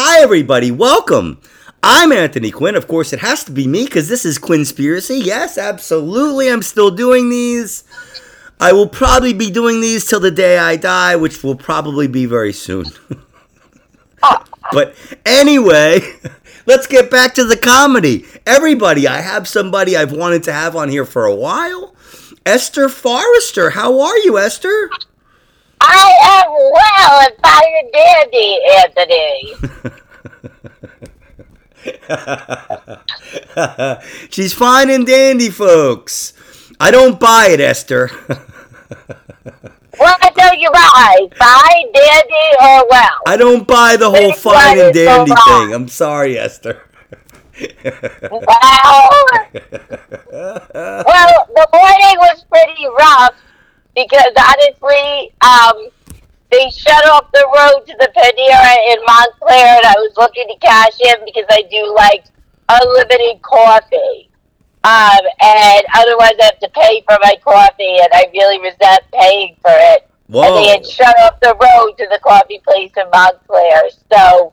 Hi, everybody. Welcome. I'm Anthony Quinn. Of course, it has to be me because this is Quinnspiracy. Yes, absolutely. I'm still doing these. I will probably be doing these till the day I die, which will probably be very soon. but anyway, let's get back to the comedy. Everybody, I have somebody I've wanted to have on here for a while. Ester Forester. How are you, Ester? I am well and fire dandy, Anthony. She's fine and dandy, folks. I don't buy it, Ester. what do you buy? Fine, dandy, or well? I don't buy the whole fine and dandy thing. I'm sorry, Ester. well, well, the morning was pretty rough because honestly, um, they shut off the road to the Panera in Montclair, and I was looking to cash in because I do like unlimited coffee. Um, and otherwise, I have to pay for my coffee, and I really resent paying for it. Whoa. And they had shut off the road to the coffee place in Montclair, so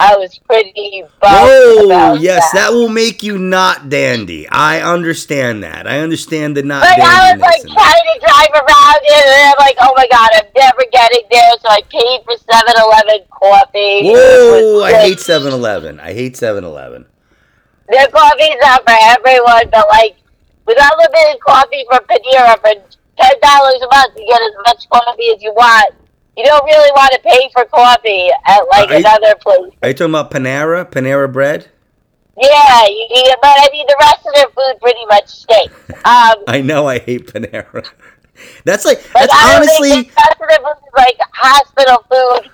I was pretty Oh, yes, that. that. will make you not dandy. I understand that. I understand the not. But I was like trying to drive around it, and I'm like, oh my god, I'm never getting there. So I paid for 7-Eleven coffee. Whoa, I hate 7-Eleven. I hate 7-Eleven. Their coffee's not for everyone, but like with unlimited coffee from Panera for ten dollars a month, you get as much coffee as you want you don't really want to pay for coffee at like another place. Are you talking about Panera? Panera bread? Yeah, you, you, but I mean the rest of their food pretty much stinks. Um, I know I hate Panera. That's like that's honestly the rest of food is like hospital food.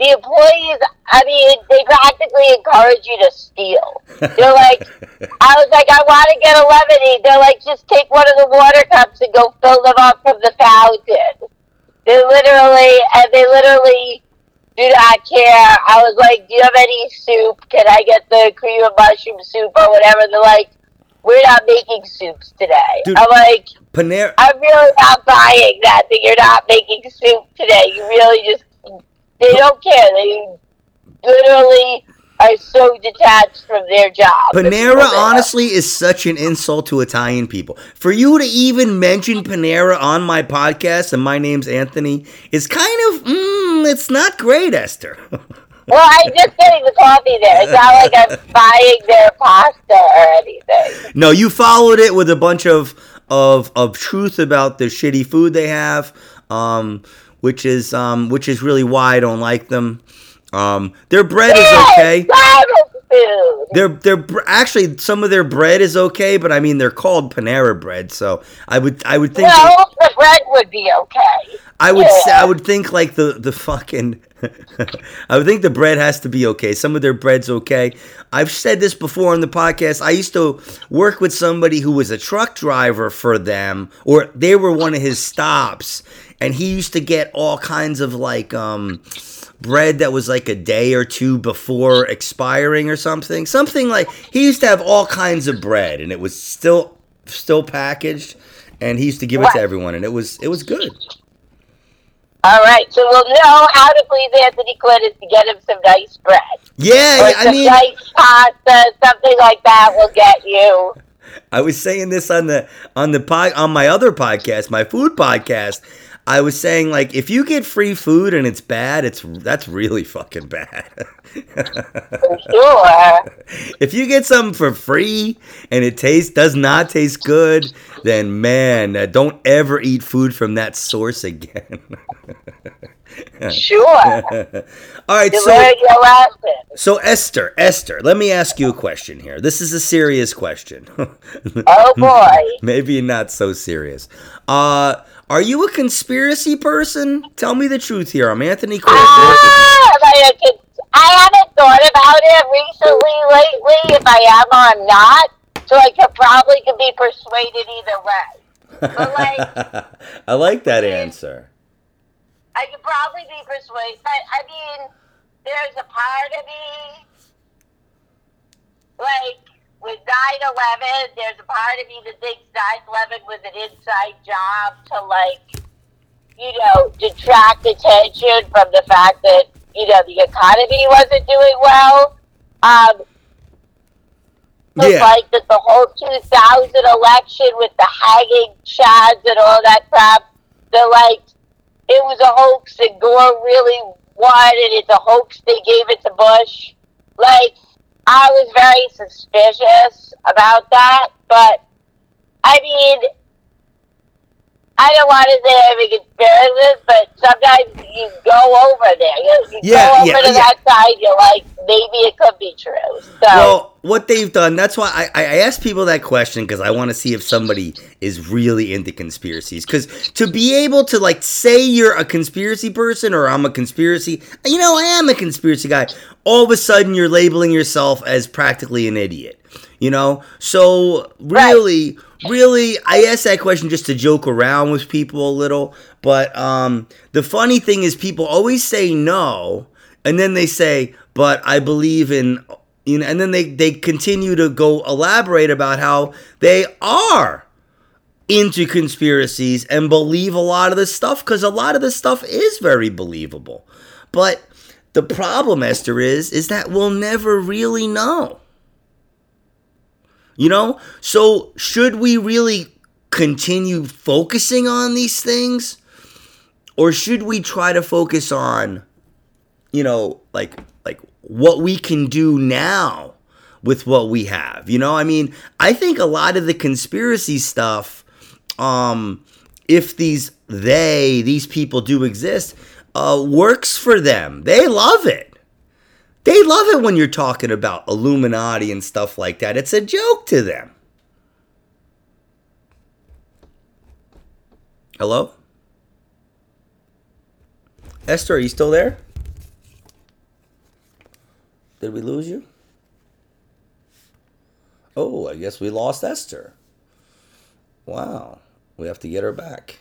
The employees, I mean, they practically encourage you to steal. They're like, I was like, I want to get a lemonade. They're like, just take one of the water cups and go fill them up from the fountain. They literally, and they literally do not care. I was like, do you have any soup? Can I get the cream of mushroom soup or whatever? They're like, we're not making soups today. Dude, I'm like, Panera. I'm really not buying that that you're not making soup today. You really just, they don't care. They literally are so detached from their job. Panera, honestly, is such an insult to Italian people. For you to even mention Panera on my podcast, and my name's Anthony, is kind of, mm, it's not great, Ester. well, I'm just getting the coffee there. It's not like I'm buying their pasta or anything. No, you followed it with a bunch of of of truth about the shitty food they have, um, which is um, which is really why I don't like them. Um, their bread is okay. Their their actually some of their bread is okay, but I mean they're called Panera bread, so I would I would think well, the bread would be okay. I would yeah. say, I would think like the the fucking I would think the bread has to be okay. Some of their bread's okay. I've said this before on the podcast. I used to work with somebody who was a truck driver for them, or they were one of his stops, and he used to get all kinds of like um bread that was like a day or two before expiring or something. Something like he used to have all kinds of bread and it was still still packaged and he used to give it to everyone and it was it was good. All right, so we'll know how to please Anthony Quinn is to get him some nice bread. Yeah, or I some mean, nice pasta, something like that will get you. I was saying this on the on the pod, on my other podcast, my food podcast. I was saying like if you get free food and it's bad, it's that's really fucking bad. sure. If you get something for free and it tastes does not taste good, then man, uh, don't ever eat food from that source again. sure. All right, you so so Ester, Ester, let me ask you a question here. This is a serious question. oh boy. Maybe not so serious. Uh are you a conspiracy person? Tell me the truth here. I'm Anthony Quinn. Ah, I haven't thought about it recently, lately, if I am or I'm not. So I could probably could be persuaded either way. But like, I like that answer. I could probably be persuaded, but I mean, there's a part of me, like, with 9-11, there's a part of me that thinks 9-11 was an inside job to, like, you know, detract attention from the fact that, you know the economy wasn't doing well. Um, Yeah. like that the whole 2000 election with the hanging chads and all that crap. They're like, it was a hoax and Gore really won and it's a hoax they gave it to Bush. Like, I was very suspicious about that, but I mean, I don't want to say having experiences, but sometimes you go over there. You, you Yeah, go over yeah, to yeah. that side, you're like, maybe it could be true. So, Well, what they've done, that's why I, I ask people that question because I want to see if somebody is really into conspiracies. Because to be able to, like, say you're a conspiracy person or I'm a conspiracy, you know, I am a conspiracy guy, all of a sudden you're labeling yourself as practically an idiot. You know? So, really, really, I ask that question just to joke around with people a little. But um, the funny thing is, people always say no, and then they say, but I believe in you know, and then they they continue to go elaborate about how they are into conspiracies and believe a lot of this stuff because a lot of this stuff is very believable. But the problem, Ester, is is that we'll never really know. You know? So should we really continue focusing on these things? Or should we try to focus on, you know, like like what we can do now with what we have? You know, I mean, I think a lot of the conspiracy stuff, um, if these they, these people do exist, uh, works for them. They love it. They love it when you're talking about Illuminati and stuff like that. It's a joke to them. Hello? Ester, are you still there? Did we lose you? Oh, I guess we lost Ester. Wow. We have to get her back.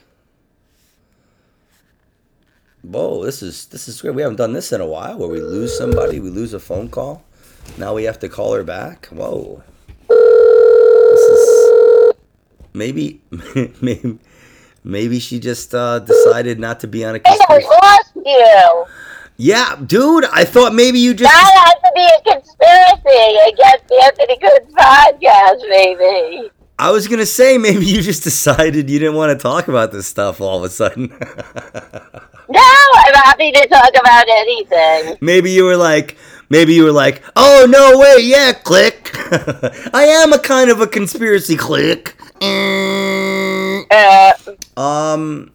Whoa, this is this is great. We haven't done this in a while where we lose somebody, we lose a phone call. Now we have to call her back. Whoa. This is maybe maybe maybe she just uh, decided not to be on a hey, I conspiracy. lost you. Yeah, dude, I thought maybe you just That has to be a conspiracy against the Anthony Goods podcast, maybe. I was gonna say maybe you just decided you didn't want to talk about this stuff all of a sudden. No, I'm happy to talk about anything. maybe you were like, maybe you were like, oh no way, yeah, click. I am a kind of a conspiracy click. Uh, Um,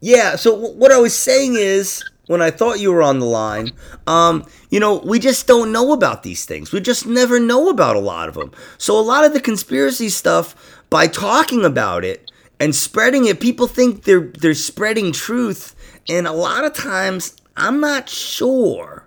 yeah. So w- what I was saying is, when I thought you were on the line, um, you know, we just don't know about these things. We just never know about a lot of them. So a lot of the conspiracy stuff, by talking about it and spreading it, people think they're they're spreading truth, and a lot of times, I'm not sure.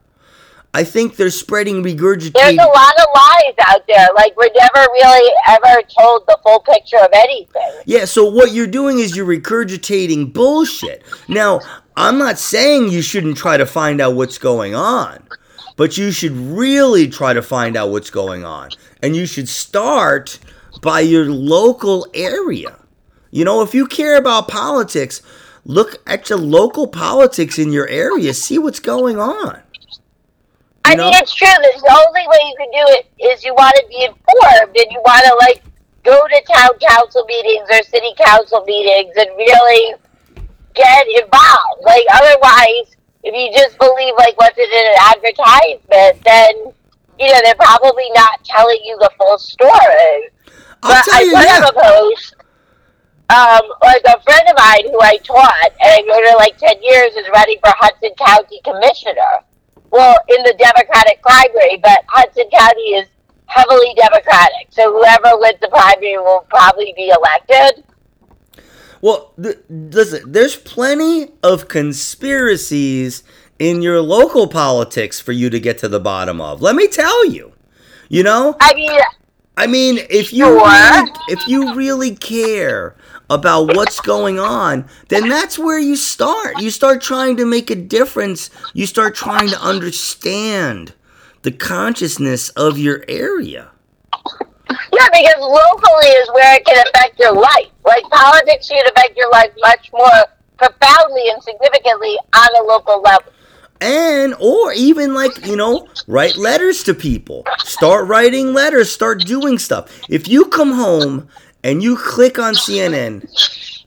I think they're spreading regurgitated. there's a lot of lies out there. Like, we're never really ever told the full picture of anything. Yeah, so what you're doing is you're regurgitating bullshit. Now, I'm not saying you shouldn't try to find out what's going on, but you should really try to find out what's going on. And you should start by your local area. You know, if you care about politics, look at your local politics in your area, see what's going on. I You mean, it's true. that The only way you can do it is you want to be informed and you want to, like, go to town council meetings or city council meetings and really get involved. Like, otherwise, if you just believe, like, what's in an advertisement, then, you know, they're probably not telling you the full story. I'll But I put up a post, um, like a friend of mine who I taught, and I her like 10 years, is running for Hudson County Commissioner. Well, in the Democratic primary, but Hudson County is heavily Democratic. So whoever wins the primary will probably be elected. Well, th- listen, there's plenty of conspiracies in your local politics for you to get to the bottom of. Let me tell you. You know? I mean, I mean, if you Sure. really, if you really care about what's going on, then that's where you start. You start trying to make a difference. You start trying to understand the consciousness of your area. Yeah, because locally is where it can affect your life. Like politics should affect your life much more profoundly and significantly on a local level. and or even like you know write letters to people start writing letters start doing stuff if you come home and you click on cnn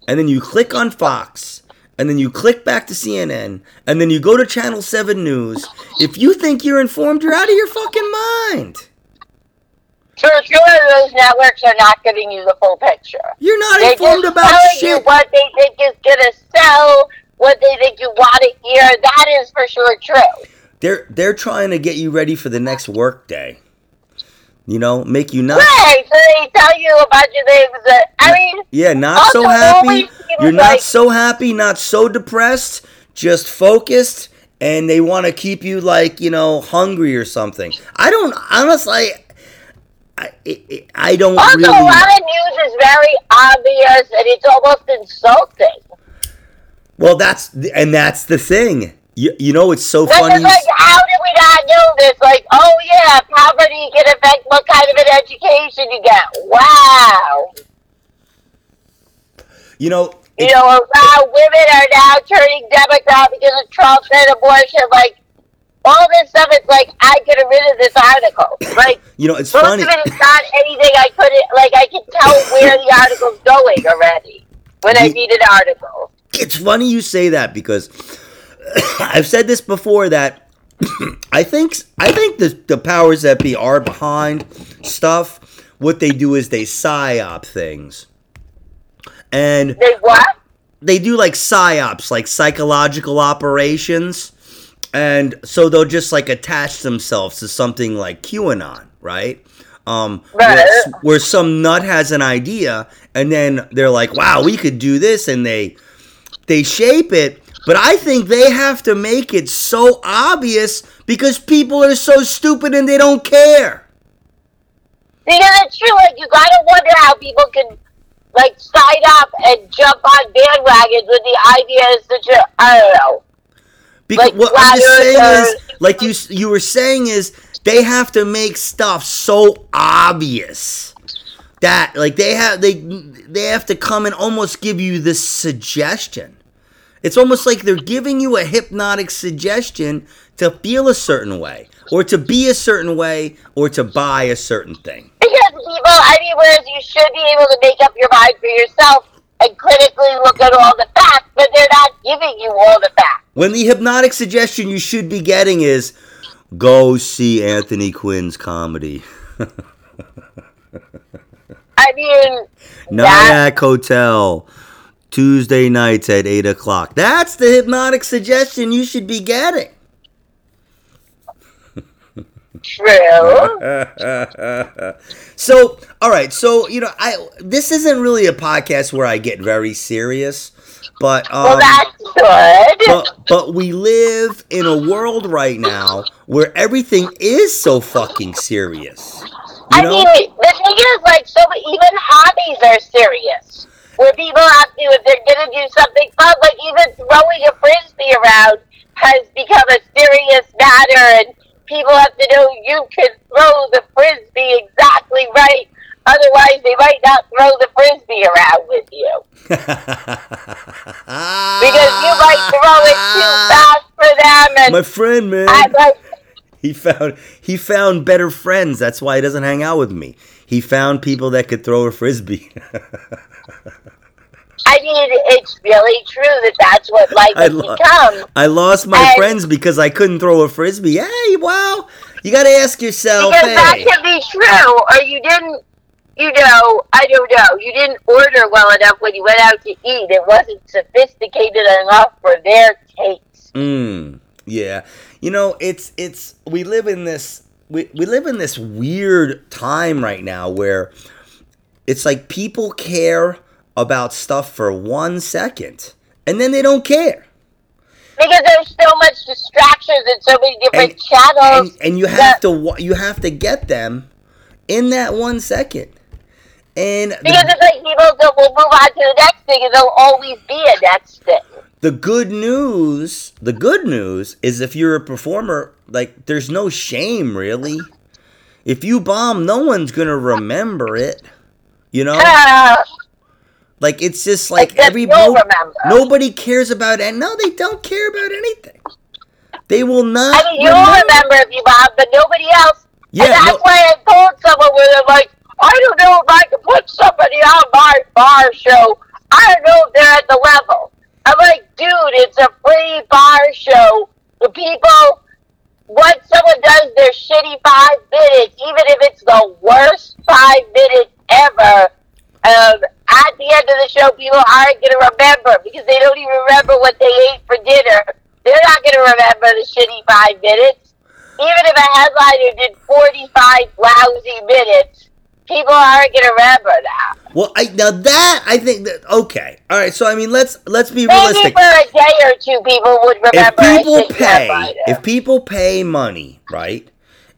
and then you click on fox and then you click back to cnn and then you go to channel 7 news if you think you're informed you're out of your fucking mind So two of those networks are not giving you the full picture. you're not They're informed just about telling you what they think is gonna sell, what they think you want to hear. That is for sure true. they're they're trying to get you ready for the next work day you know make you not Right. So they tell you a bunch of things that I mean. Yeah, not so happy. You're not like- so happy, not so depressed, just focused, and they want to keep you like you know hungry or something. I don't honestly. I I, I don't Also, a really. lot of news is very obvious, and it's almost insulting. Well, that's and that's the thing. You, you know it's so This funny. is like, how did we not know this? Like, oh yeah, poverty can affect what kind of an education you get. Wow. You know. You know, wow, women are now turning Democrat because of Trump and abortion. Like, all this stuff, it's like, I could have written this article. Like, You know it's most funny. of it is not anything I couldn't, like, I can tell where the article's going already when I You- read an article. It's funny you say that because I've said this before that I think I think the the powers that be are behind stuff. What they do is they psyop things, and They what? they do like psyops, like psychological operations, and so they'll just like attach themselves to something like QAnon, right? Um, where, Right. where some nut has an idea, and then they're like, "Wow, we could do this," and they they shape it. But I think they have to make it so obvious because people are so stupid and they don't care. Because it's true, like, you gotta wonder how people can, like, sign up and jump on bandwagons with the idea is such a, I don't know. Because Like what I'm saying is, like you you were saying is, they have to make stuff so obvious that like they have they they have to come and almost give you this suggestion. It's almost like they're giving you a hypnotic suggestion to feel a certain way, or to be a certain way, or to buy a certain thing. Because people, I mean, whereas you should be able to make up your mind for yourself and critically look at all the facts, but they're not giving you all the facts. When the hypnotic suggestion you should be getting is, go see Anthony Quinn's comedy. I mean, Nyack Hotel, Tuesday nights at 8 o'clock. That's the hypnotic suggestion you should be getting. True. so, all right. So, you know, I this isn't really a podcast where I get very serious, but um, well, that's good. but but we live in a world right now where everything is so fucking serious. You I mean, the thing is, like, so even hobbies are serious. Where people have to, if they're gonna do something fun, like even throwing a frisbee around has become a serious matter, and people have to know you can throw the frisbee exactly right. Otherwise, they might not throw the frisbee around with you because you might throw it too fast for them. And My friend, man. Like, He found he found better friends. That's why he doesn't hang out with me. He found people that could throw a frisbee. I mean, it's really true that that's what life I has lo- become. I lost my And- friends because I couldn't throw a frisbee. Hey, well, you got to ask yourself, Because that hey, can be true, or you didn't, you know, I don't know, you didn't order well enough when you went out to eat. It wasn't sophisticated enough for their taste. mm, yeah. You know, it's it's we live in this we, we live in this weird time right now where it's like people care about stuff for one second and then they don't care. Because there's so much distractions and so many different And- channels. and, and you have that- to you have to get them in that one second and because the, it's like people will move on to the next thing, and there'll always be a next thing. the good news the good news is if you're a performer like there's no shame really if you bomb no one's gonna remember it you know oh. Like it's just like Except every no- nobody cares about it no they don't care about anything They will not. I mean, you'll remember if you Bob, but nobody else. Yeah, and that's no- why I told someone where they're like, I don't know if I can put somebody on my bar show. I don't know if they're at the level. I'm like, dude, it's a free bar show. The people, once someone does their shitty five minutes, even if it's the worst five minutes ever, um, at the end of the show, people aren't going to remember because they don't even remember what they ate for dinner. They're not going to remember the shitty five minutes. Even if a headliner did 45 lousy minutes, people aren't going to remember that. Well, I now that I think that okay, all right. So I mean, let's let's be Maybe realistic. for a day or two, people would If remember a people pay, if people pay money, right?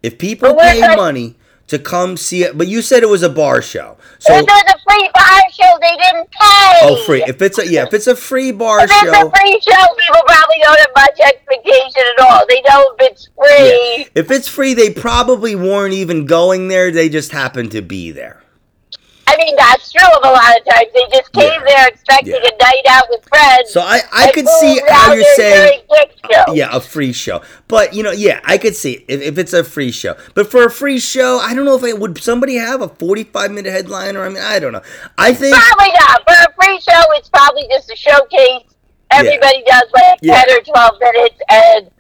If people pay money to come see it, but you said it was a bar show, so if was a free bar show, they didn't pay. oh, free. If it's a yeah, if it's a free bar If it's show, a free show, people probably don't have much expectation at all. They know if it's free. yeah. if it's free, they probably weren't even going there. They just happened to be there. I mean, that's true of a lot of times. They just came Yeah. there expecting Yeah. a night out with friends. So I I could see how you're saying. Yeah, a free show. But you know, yeah, I could see if, if it's a free show. But for a free show, I don't know if it would somebody have a forty-five minute headliner. Or I mean, I don't know. I think Probably not. For a free show, it's probably just a showcase. Everybody does like Yeah. 10 or 12 minutes, and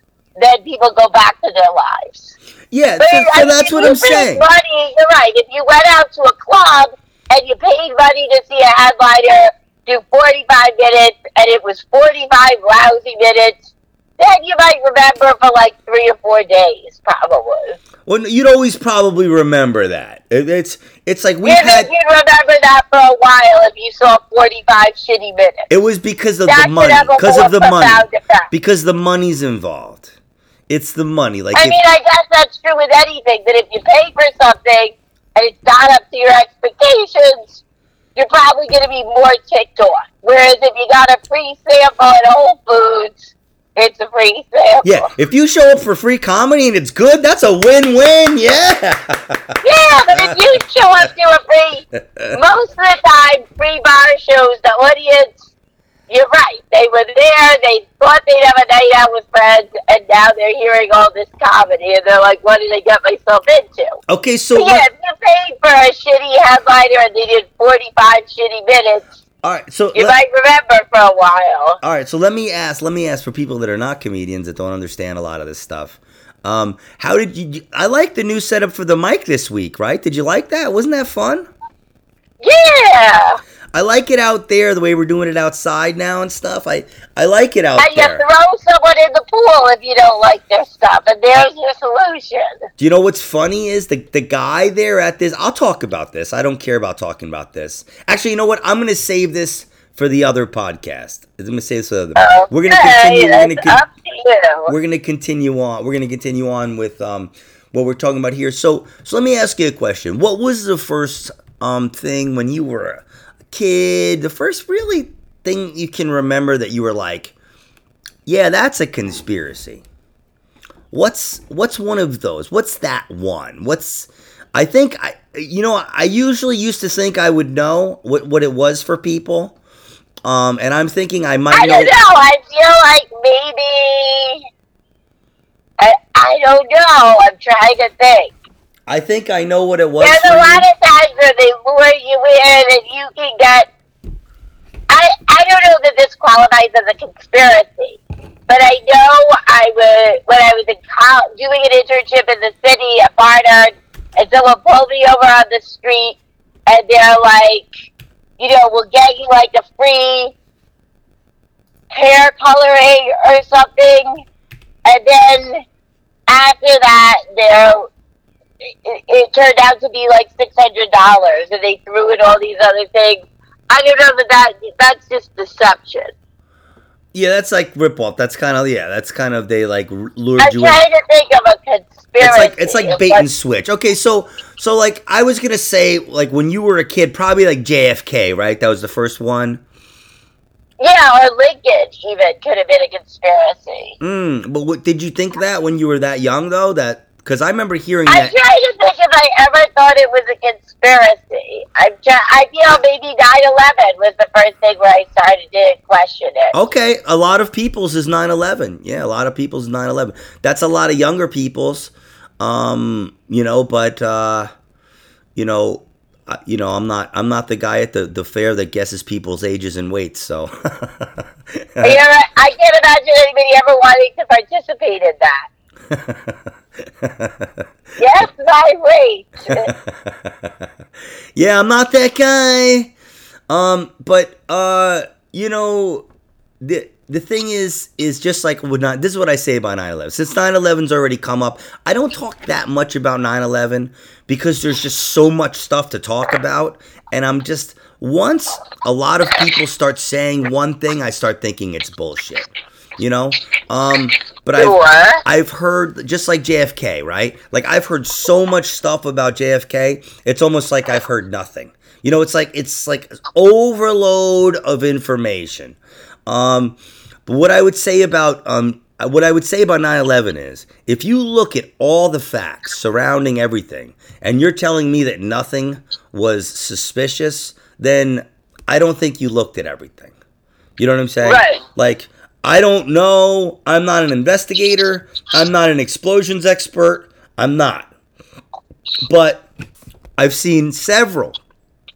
then people go back to their lives. yeah. So, so that's what I'm saying. Money, you're right. If you went out to a club and you paid money to see a headliner do 45 minutes, and it was 45 lousy minutes, then you might remember for like three or four days, probably. Well, you'd always probably remember that. It's it's like You had. you'd remember that for a while if you saw 45 shitty minutes. It was because of the money. Because of the money. effect. Because the money's involved. It's the money. Like I if, mean, I guess that's true with anything. That if you pay for something and it's not up to your expectations, you're probably going to be more ticked off. Whereas if you got a free sample at Whole Foods, it's a free sample. yeah, if you show up for free comedy and it's good, that's a win-win. Yeah. Yeah, but if you show up to a free, most of the time, free bar shows, the audience, you're right. They were there, they thought they'd have a night out with friends, and now they're hearing all this comedy, and they're like, what did I get myself into? Okay, so But yeah, let- if you paid for a shitty headliner and they did 45 shitty minutes, all right, so you let- might remember for a while. All right, so let me ask. Let me ask for people that are not comedians that don't understand a lot of this stuff. Um, how did you? I like the new setup for the mic this week. Right? Did you like that? Wasn't that fun? Yeah! I like it out there the way we're doing it outside now and stuff. I I like it out And you throw someone in the pool if you don't like their stuff, and there's your solution. Do you know what's funny is the the guy there at this. I'll talk about this. I don't care about talking about this. Actually, you know what? I'm gonna save this for the other podcast. I'm gonna save this for the other. We're gonna continue. We're gonna con- up to you. we're gonna continue on. We're gonna continue on with um what we're talking about here. So so let me ask you a question. What was the first um thing when you were kid? The first really thing you can remember that you were like, yeah, that's a conspiracy. What's what's one of those? What's that one? What's I think I you know I usually used to think I would know what what it was for people. Um, and I'm thinking I might I know. don't know. I feel like maybe. I, I don't know. I'm trying to think. I think I know what it was. There's for a lot of times where they lure you in and you can get. I, I don't know that this qualifies as a conspiracy, but I know I was when I was in college doing an internship in the city at Barnard, and someone pulled me over on the street, and they're like, you know, we'll get you like a free hair coloring or something, and then after that, they're it, it turned out to be like six hundred dollars, and they threw in all these other things. I don't know that, that that's just deception. Yeah, that's like rip off. That's kind of yeah. That's kind of they like lured I'm you in. trying to think of a conspiracy. It's like it's like bait what- and switch. Okay, so so like I was gonna say like when you were a kid, probably like JFK, right? That was the first one. yeah, or Lincoln even could have been a conspiracy. Mm, but what did you think that when you were that young though? That Because I remember hearing I'm that. trying to think if I ever thought it was a conspiracy. I'm try- I feel maybe 9/11 was the first thing where I started to question it. Okay, a lot of people's is 9/11. Yeah, a lot of people's 9/11. That's a lot of younger people's. Um, you know, but uh, you know, uh, you know, I'm not I'm not the guy at the the fair that guesses people's ages and weights. So. You know, I can't imagine anybody ever wanting to participate in that. Yes, my weight. yeah, I'm not that guy. Um, but uh, you know, the the thing is is just like would not this is what I say about 9/11. Since 9/11's already come up, I don't talk that much about 9/11 because there's just so much stuff to talk about and I'm just once a lot of people start saying one thing, I start thinking it's bullshit. You know? Um but I Sure. I've heard just like JFK, right? Like I've heard so much stuff about JFK, it's almost like I've heard nothing. You know, it's like it's like overload of information. Um, but what I would say about um, what I would say about 9/11 is, if you look at all the facts surrounding everything, and you're telling me that nothing was suspicious, then I don't think you looked at everything. You know what I'm saying? Right. Like I don't know. I'm not an investigator. I'm not an explosions expert. I'm not. But I've seen several.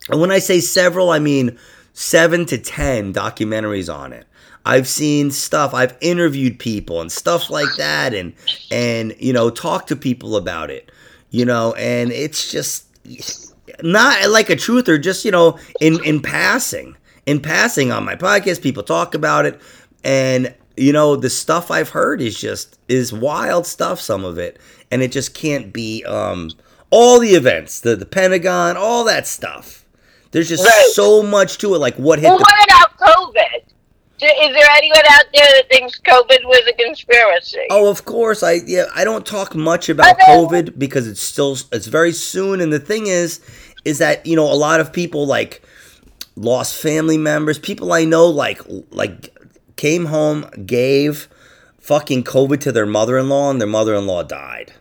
And when I say several, I mean seven to 10 documentaries on it. I've seen stuff, I've interviewed people and stuff like that and and you know, talked to people about it. You know, and it's just not like a truth or just, you know, in in passing. In passing on my podcast, people talk about it and you know, the stuff I've heard is just is wild stuff some of it and it just can't be um all the events, the the Pentagon, all that stuff. There's just Right. so much to it like what hit Well, the what about COVID? Is there anyone out there that thinks COVID was a conspiracy? Oh, of course. I yeah. I don't talk much about COVID because it's still it's very soon. And the thing is, is that you know a lot of people like lost family members. People I know like like came home, gave fucking COVID to their mother-in-law, and their mother-in-law died.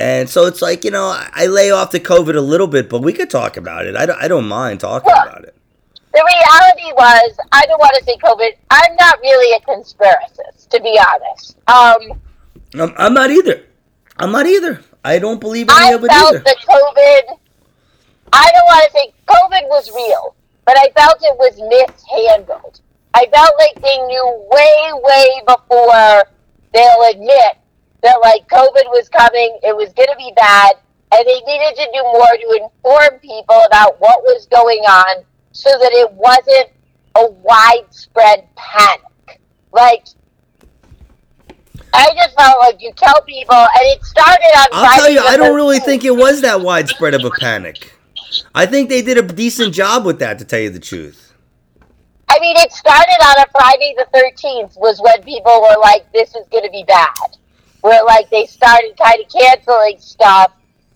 And so it's like you know I, I lay off the COVID a little bit, but we could talk about it. I don't, I don't mind talking Well, about it. The reality was, I don't want to say COVID. I'm not really a conspiracist, to be honest. Um, I'm, I'm not either. I'm not either. I don't believe any I of it felt either. that COVID. I don't want to say COVID was real, but I felt it was mishandled. I felt like they knew way, way before they'll admit that like COVID was coming, it was going to be bad, and they needed to do more to inform people about what was going on, so that it wasn't a widespread panic. Like. I just felt like you tell people, and it started on. I'll tell you, I don't really 13th. think it was that widespread of a panic. I think they did a decent job with that, to tell you the truth. I mean, it started on a Friday the 13th was when people were like, this is going to be bad. Where, like, they started kind of canceling stuff.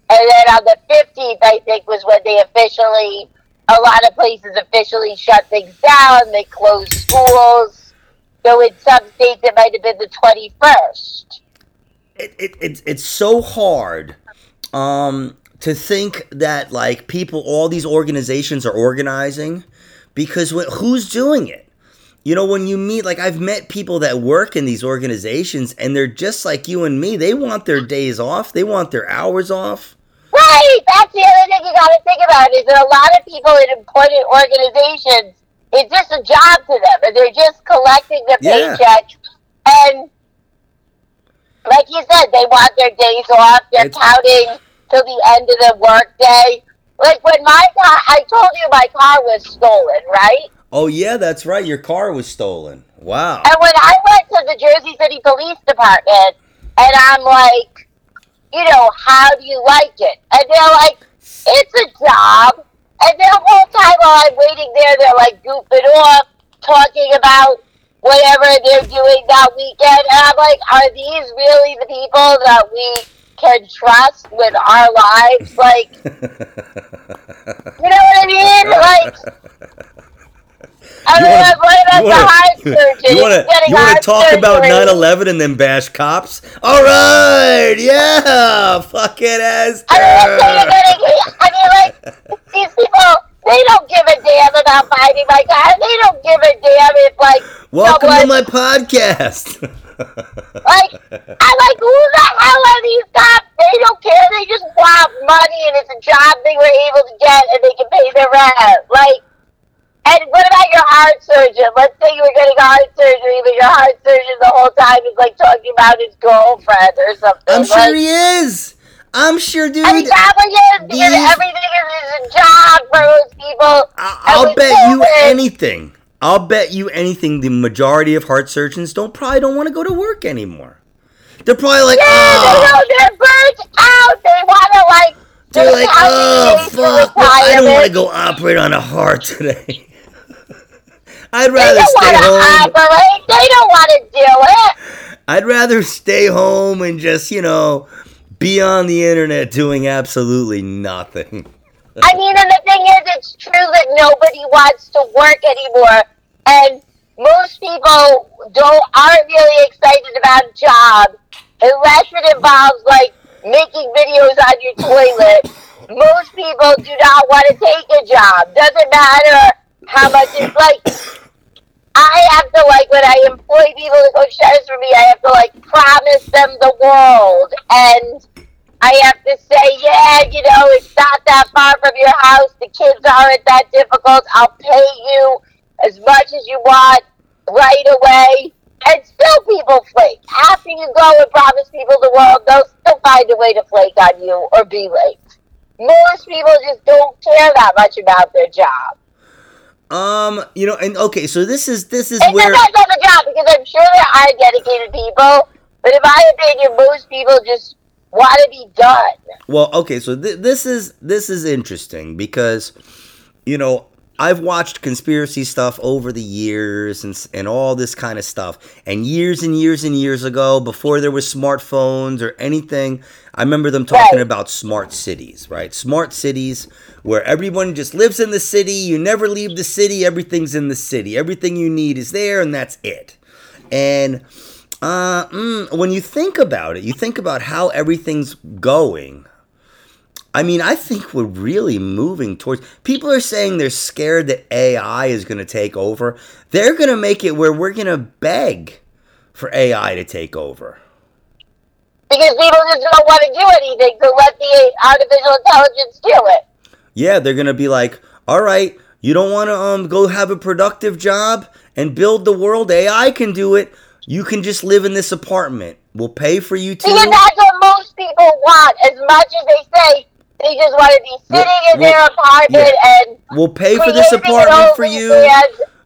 And then on the 15th, I think, was when they officially, a lot of places officially shut things down. They closed schools. So in some states, it might have been the 21st. It, it, it's it's so hard um, to think that like people, all these organizations are organizing because wh- who's doing it? You know, when you meet, like I've met people that work in these organizations, and they're just like you and me. They want their days off. They want their hours off. Right. That's the other thing you got to think about is that a lot of people in important organizations, it's just a job to them, and they're just collecting the Yeah. paycheck. And like you said, they want their days off. They're It's- counting till the end of the workday. Like when my car, I told you my car was stolen, right? Oh yeah, that's right. Your car was stolen. Wow. And when I went to the Jersey City Police Department, and I'm like, you know, how do you like it? And they're like, it's a job. And the whole time while I'm waiting there, they're like goofing off, talking about whatever they're doing that weekend. And I'm like, are these really the people that we can trust with our lives? Like, you know what I mean? Like, I mean, wanna- what about you the wanna- surgeon? You want to getting you want heart to talk about surgery. 9/11 and then bash cops? All right, yeah, fuck it, Ester. I mean, so you're gonna, I mean, like, these people, they don't give a damn about finding my car. They don't give a damn if, like, Welcome to my podcast. like, I like, who the hell are these cops? They don't care. They just want money, and it's a job they were able to get, and they can pay their rent. Like, and what about your heart surgeon? Let's say you were getting heart surgery, but your heart surgeon the whole time is like talking about his girlfriend or something. I'm like, sure he is. I'm sure, dude. And he probably is because These- everything is a job for those people. I- I'll bet you anything. I'll bet you anything. The majority of heart surgeons don't probably don't want to go to work anymore. They're probably like, Yeah, ah. they oh, know they're burnt out. They want to like. they're like, oh, fuck, I don't want to go operate on a heart today. I'd They rather stay home. operate. They don't want to do it. I'd rather stay home and just, you know, be on the internet doing absolutely nothing. I mean, and the thing is, it's true that nobody wants to work anymore, and most people don't aren't really excited about a job unless it involves like making videos on your toilet. Most people do not want to take a job. Doesn't matter how much it's like. I have to like when I employ people to go shares for me. I have to like promise them the world and. I have to say, yeah, you know, it's not that far from your house. The kids aren't that difficult. I'll pay you as much as you want right away. And still people flake. After you go and promise people the world, they'll still find a way to flake on you or be late. Most people just don't care that much about their job. Um, you know, and okay, so this is this is where depends on the job because I'm sure there are dedicated people, but in my opinion, most people just want to be done. Well, okay, so th- this is this is interesting because you know I've watched conspiracy stuff over the years and and all this kind of stuff. And years and years and years ago, before there was smartphones or anything, I remember them talking Right. about smart cities, right? Smart cities where everyone just lives in the city, you never leave the city, everything's in the city. Everything you need is there and that's it. And uh, mm, when you think about it, you think about how everything's going. I mean, I think we're really moving towards. People are saying they're scared that AI is going to take over. They're going to make it where we're going to beg for AI to take over. Because people just don't want to do anything, so let the artificial intelligence do it. Yeah, they're going to be like, "All right, you don't want to um go have a productive job and build the world. AI can do it. You can just live in this apartment. We'll pay for you Because to." that's what most people want. As much as they say they just want to be sitting Well- in their well, apartment and We'll pay for this apartment for you.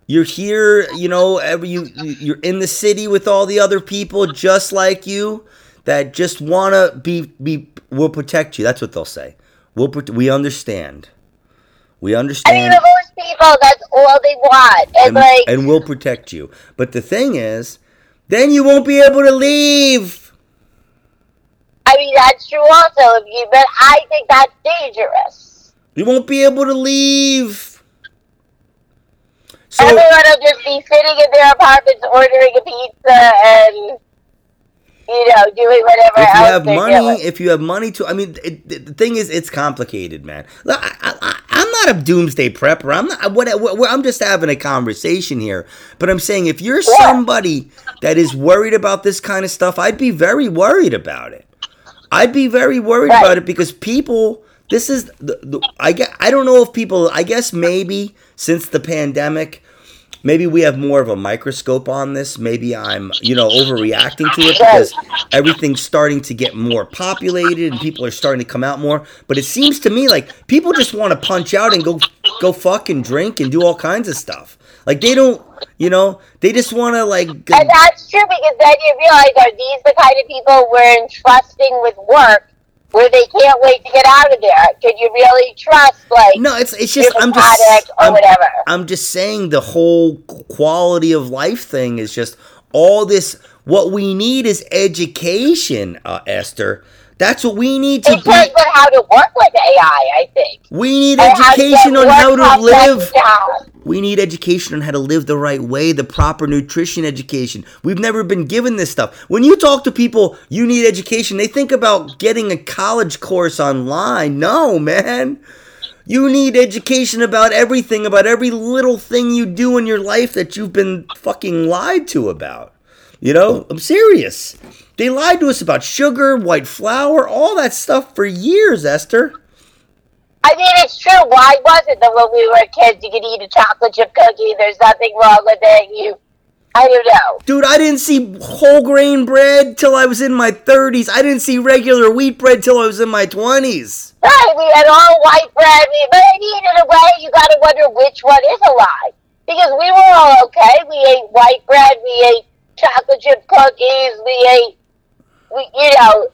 You're here, you know, every you you- you're in the city with all the other people just like you that just want to be be we'll protect you. That's what they'll say. We'll we understand. We understand. I mean, most people, that's all they want. And, and, like, and we'll protect you. But the thing is, then you won't be able to leave. I mean, that's true also. But I think that's dangerous. You won't be able to leave. So Everyone will just be sitting in their apartments ordering a pizza and, you know, doing whatever if you have money, doing. if you have money to, I mean, it, the thing is, it's complicated, man. I, I'm not a doomsday prepper. I'm not. What, what, I'm just having a conversation here. But I'm saying, if you're Yeah. somebody that is worried about this kind of stuff, I'd be very worried about it. I'd be very worried Right. about it because people. This is the, the I get. I don't know if people. I guess maybe since the pandemic, maybe we have more of a microscope on this. Maybe I'm, you know, overreacting to it because everything's starting to get more populated and people are starting to come out more. But it seems to me like people just want to punch out and go go fuck and drink and do all kinds of stuff. Like they don't, you know, they just want to like. And that's true because then you realize are these the kind of people we're entrusting with work where they can't wait to get out of there? Can you really trust like No, it's it's just I'm just product or I'm, whatever? I'm just saying the whole quality of life thing is just all this. What we need is education, uh, Ester. That's what we need to be. how to work with AI, I think. We need And how education get on how to live. job. We need education on how to live the right way, the proper nutrition education. We've never been given this stuff. When you talk to people, you need education, they think about getting a college course online. No, man. You need education about everything, about every little thing you do in your life that you've been fucking lied to about. You know, I'm serious. They lied to us about sugar, white flour, all that stuff for years, Ester. I mean, it's true. Why was it that when we were kids, you could eat a chocolate chip cookie? There's nothing wrong with it. You, I don't know. Dude, I didn't see whole grain bread till I was in my 30s. I didn't see regular wheat bread till I was in my 20s. Right, we had all white bread, we, but I mean, in a way, you got to wonder which one is a lie. Because we were all okay. We ate white bread, we ate chocolate chip cookies, we ate, we, you know,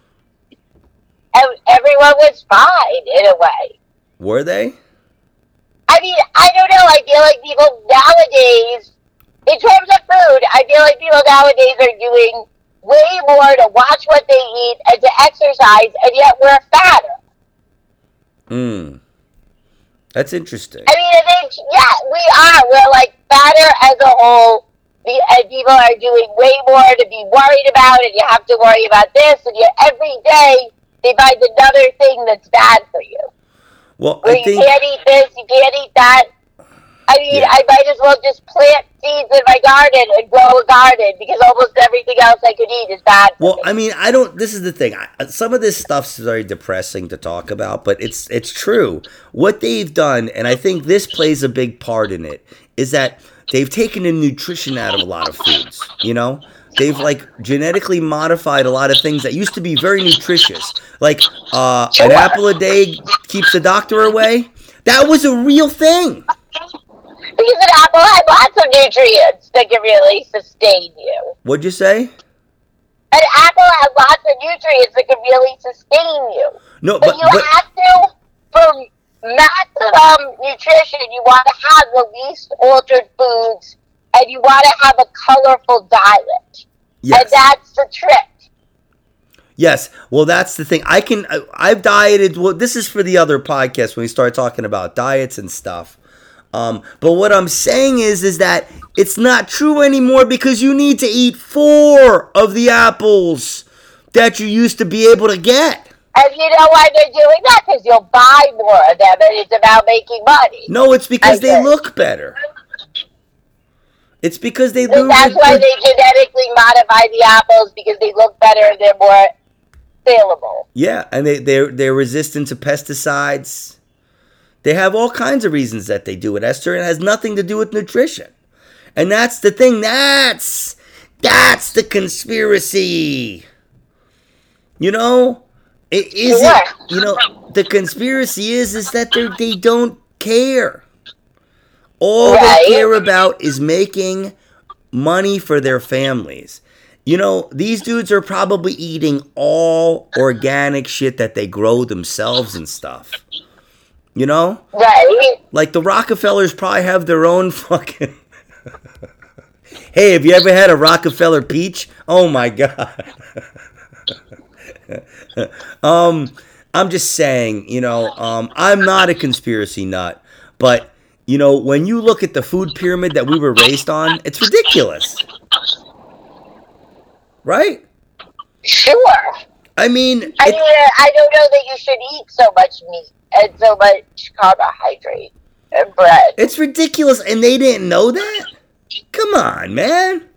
ev- everyone was fine in a way. Were they? I mean, I don't know. I feel like people nowadays, in terms of food, I feel like people nowadays are doing way more to watch what they eat and to exercise, and yet we're fatter. Hmm. That's interesting. I mean, I think, yeah, we are. We're like fatter as a whole. The, and people are doing way more to be worried about, and you have to worry about this, and you every day they find another thing that's bad for you. Well, I you think can't eat this, you can't eat that. I mean, Yeah. I might as well just plant seeds in my garden and grow a garden because almost everything else I could eat is bad. Well, me. I mean, I don't. This is the thing. I, uh, some of this stuff's very depressing to talk about, but it's it's true. What they've done, and I think this plays a big part in it, is that they've taken the nutrition out of a lot of foods. You know, they've like genetically modified a lot of things that used to be very nutritious, like uh, an apple a day keeps the doctor away. That was a real thing. because an apple has lots of nutrients that can really sustain you. What'd you say? An apple has lots of nutrients that can really sustain you. No, But, but, you but have to, for maximum nutrition, you want to have the least altered foods and you want to have a colorful diet. And that's the trick. Yes, well, that's the thing. I can. I- I've dieted. Well, this is for the other podcast when we start talking about diets and stuff. Um, but what I'm saying is, is that it's not true anymore because you need to eat four of the apples that you used to be able to get. And you know why they're doing that? Because you'll buy more of them and it's about making money. No, it's because they look better. It's because they lose. that's why they genetically modify the apples because they look better they're more saleable. Yeah, and they they're they're resistant to pesticides. They have all kinds of reasons that they do it, Ester. It has nothing to do with nutrition. And that's the thing. That's that's the conspiracy. You know, it isn't. Sure. You know, the conspiracy is is that they they don't care. All Right. they care about is making money for their families. You know, these dudes are probably eating all organic shit that they grow themselves and stuff. You know? Right? Like the Rockefellers probably have their own fucking. hey, have you ever had a Rockefeller peach? Oh my god. um, I'm just saying, you know, um, I'm not a conspiracy nut, but you know, when you look at the food pyramid that we were raised on, it's ridiculous. Right? Sure. I mean, I mean, uh, I don't know that you should eat so much meat and so much carbohydrate and bread. It's ridiculous, and they didn't know that. Come on, man.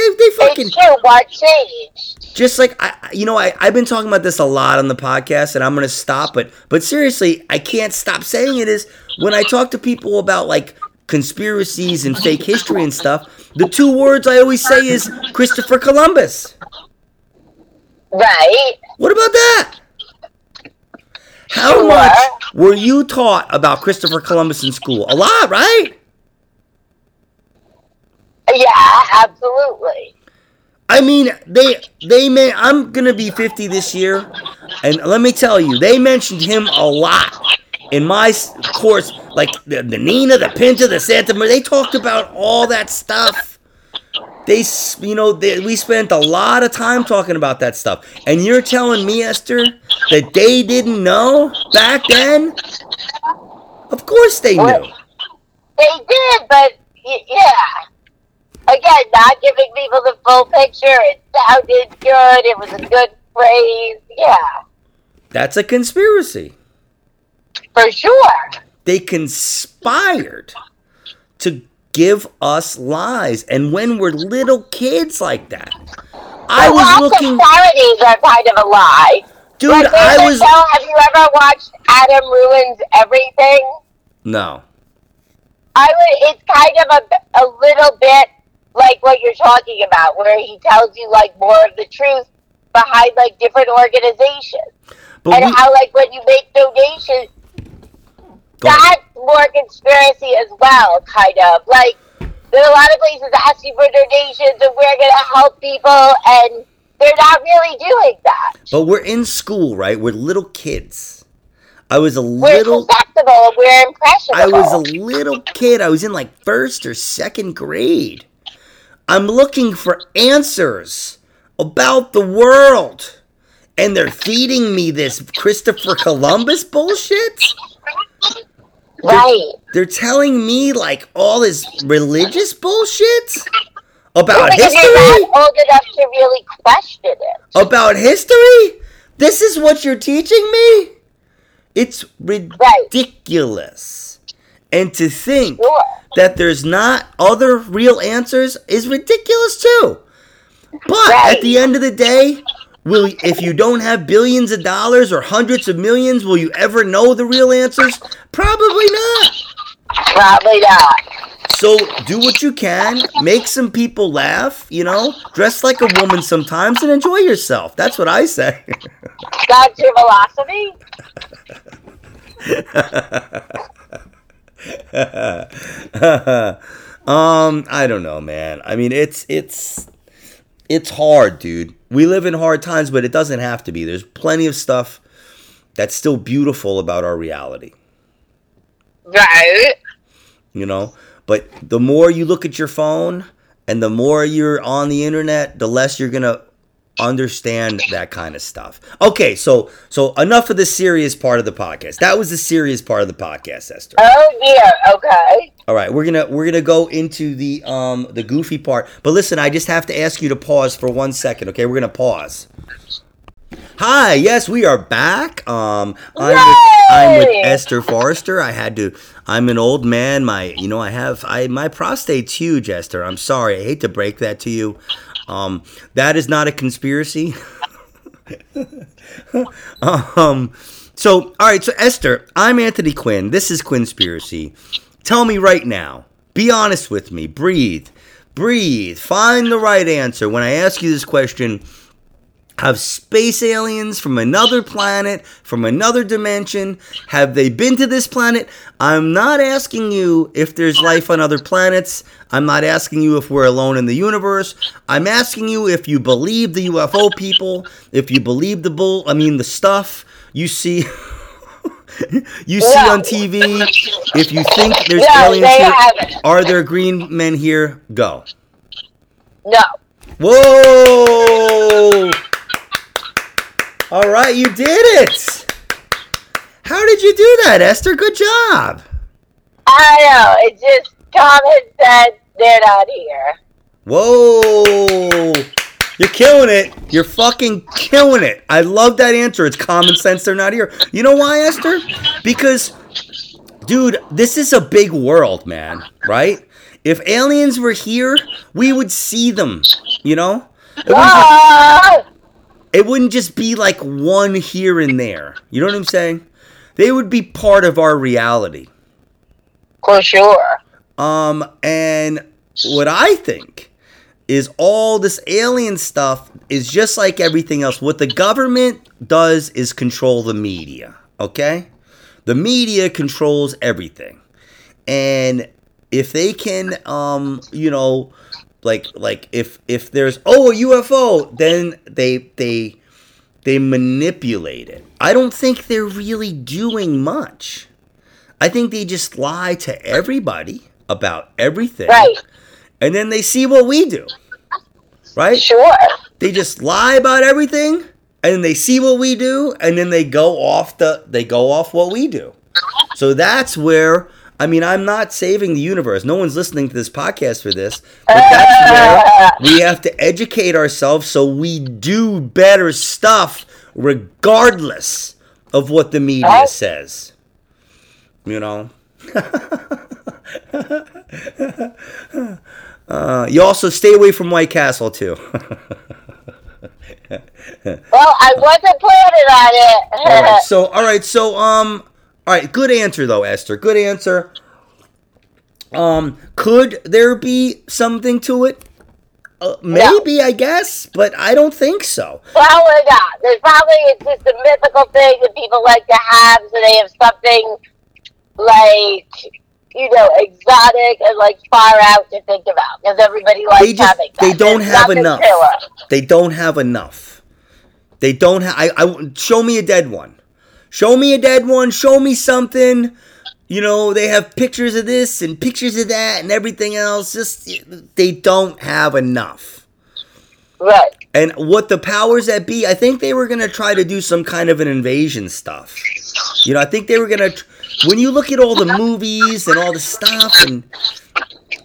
They they fucking It's true. What changed? just like I, you know, I I've been talking about this a lot on the podcast, and I'm gonna stop. But but seriously, I can't stop saying it. Is when I talk to people about like conspiracies and fake history and stuff. The two words I always say is Christopher Columbus. Right? What about that? How Sure. much were you taught about Christopher Columbus in school? A lot, right? Yeah, absolutely. I mean, they they may. I'm gonna be 50 this year, and let me tell you, they mentioned him a lot in my course. Like the, the Nina, the Pinta, the Santa Maria. They talked about all that stuff. They, you know, they, we spent a lot of time talking about that stuff. And you're telling me, Ester, that they didn't know back then? Of course they knew. they did, but yeah. Again, not giving people the full picture. It sounded good. It was a good phrase. Yeah, That's a conspiracy. for sure. They conspired to give us lies. And when we're little kids like that, I But was looking, charities are kind of a lie. dude, Like, I was. show, have you ever watched Adam Ruins Everything? No. I would. It's kind of a, a little bit like what you're talking about, where he tells you like more of the truth behind like different organizations, But and we, how like when you make donations, that's more conspiracy as well. Kind of like there are a lot of places asking for donations, and we're gonna help people, and they're not really doing that. but we're in school, right? We're little kids. I was a We're little. susceptible, we're impressionable. I was a little kid. I was in like first or second grade. I'm looking for answers about the world. And they're feeding me this Christopher Columbus bullshit. right. They're telling me like all this religious bullshit about history. not old enough to really question it. About history? This is what you're teaching me? It's ridiculous. Right. And to think Sure. That there's not other real answers is ridiculous too. But Right. at the end of the day, will if you don't have billions of dollars or hundreds of millions, will you ever know the real answers? Probably not. Probably not. So do what you can, make some people laugh, you know, dress like a woman sometimes and enjoy yourself. That's what I say. That's your philosophy? um, I don't know, man. I mean, it's it's it's hard, dude. We live in hard times, but it doesn't have to be. There's plenty of stuff that's still beautiful about our reality, Right. you know? But the more you look at your phone and the more you're on the internet, the less you're going to understand that kind of stuff. Okay, so so enough of the serious part of the podcast. That was the serious part of the podcast, Ester. Oh yeah, Okay. All right, we're gonna we're gonna go into the um the goofy part. But listen, I just have to ask you to pause for one second. Okay, we're gonna pause. Hi, yes, we are back. Um, I'm with, I'm with Ester Forester. I had to. I'm an old man. My, you know, I have. I my prostate's huge, Ester. I'm sorry. I hate to break that to you. Um, that is not a conspiracy. um, so all right. So Ester, I'm Anthony Quinn. This is Quinnspiracy. Tell me right now. Be honest with me. Breathe. Breathe. Find the right answer. When I ask you this question, have space aliens from another planet, from another dimension, have they been to this planet? I'm not asking you if there's life on other planets. I'm not asking you if we're alone in the universe. I'm asking you if you believe the UFO people, if you believe the bull, I mean the stuff you see you see No. on TV. If you think there's No, aliens here, haven't. are there green men here? Go. No. Whoa! All right, you did it. How did you do that, Ester? Good job. I know. It just had said they're not here. Whoa! You're killing it. You're fucking killing it. I love that answer. It's common sense. They're not here. You know why, Ester? Because, dude, this is a big world, man. Right? If aliens were here, we would see them. You know? It! It wouldn't just be like one here and there. You know what I'm saying? They would be part of our reality. For sure. Um, and what I think is all this alien stuff is just like everything else. What the government does is control the media, okay? The media controls everything. And if they can um, you know, like like if if there's oh a UFO, then they they they manipulate it. I don't think they're really doing much. I think they just lie to everybody about everything. Right. And then they see what we do. Right? Sure. They just lie about everything and they see what we do and then they go off the they go off what we do. So that's where I mean, I'm not saving the universe. No one's listening to this podcast for this. But that's where we have to educate ourselves so we do better stuff regardless of what the media says. You know? uh, you also stay away from White Castle, too. Well, I wasn't planning on it. all right, so all right, so um, all right, good answer though, Ester. Good answer. Um, could there be something to it? Uh, maybe, I guess, but I don't think so. Probably not. There's probably it's just a mythical thing that people like to have, so they have something like you know exotic and like far out to think about because everybody likes They just having that. they don't There's have enough. They don't have enough. They don't have. I, I show me a dead one. Show me a dead one. Show me something. You know, they have pictures of this and pictures of that and everything else. Just they don't have enough. Right. And what the powers that be, I think they were going to try to do some kind of an invasion stuff. You know, I think they were going to when you look at all the movies and all the stuff and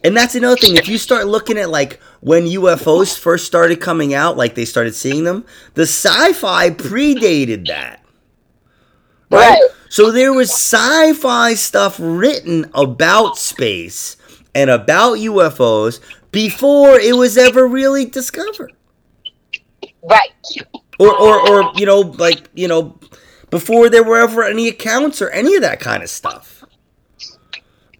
and that's another thing if you start looking at like when UFOs first started coming out, like they started seeing them, the sci-fi predated that. Right. So there was sci-fi stuff written about space and about UFOs before it was ever really discovered. Right. or or or you know like you know before there were ever any accounts or any of that kind of stuff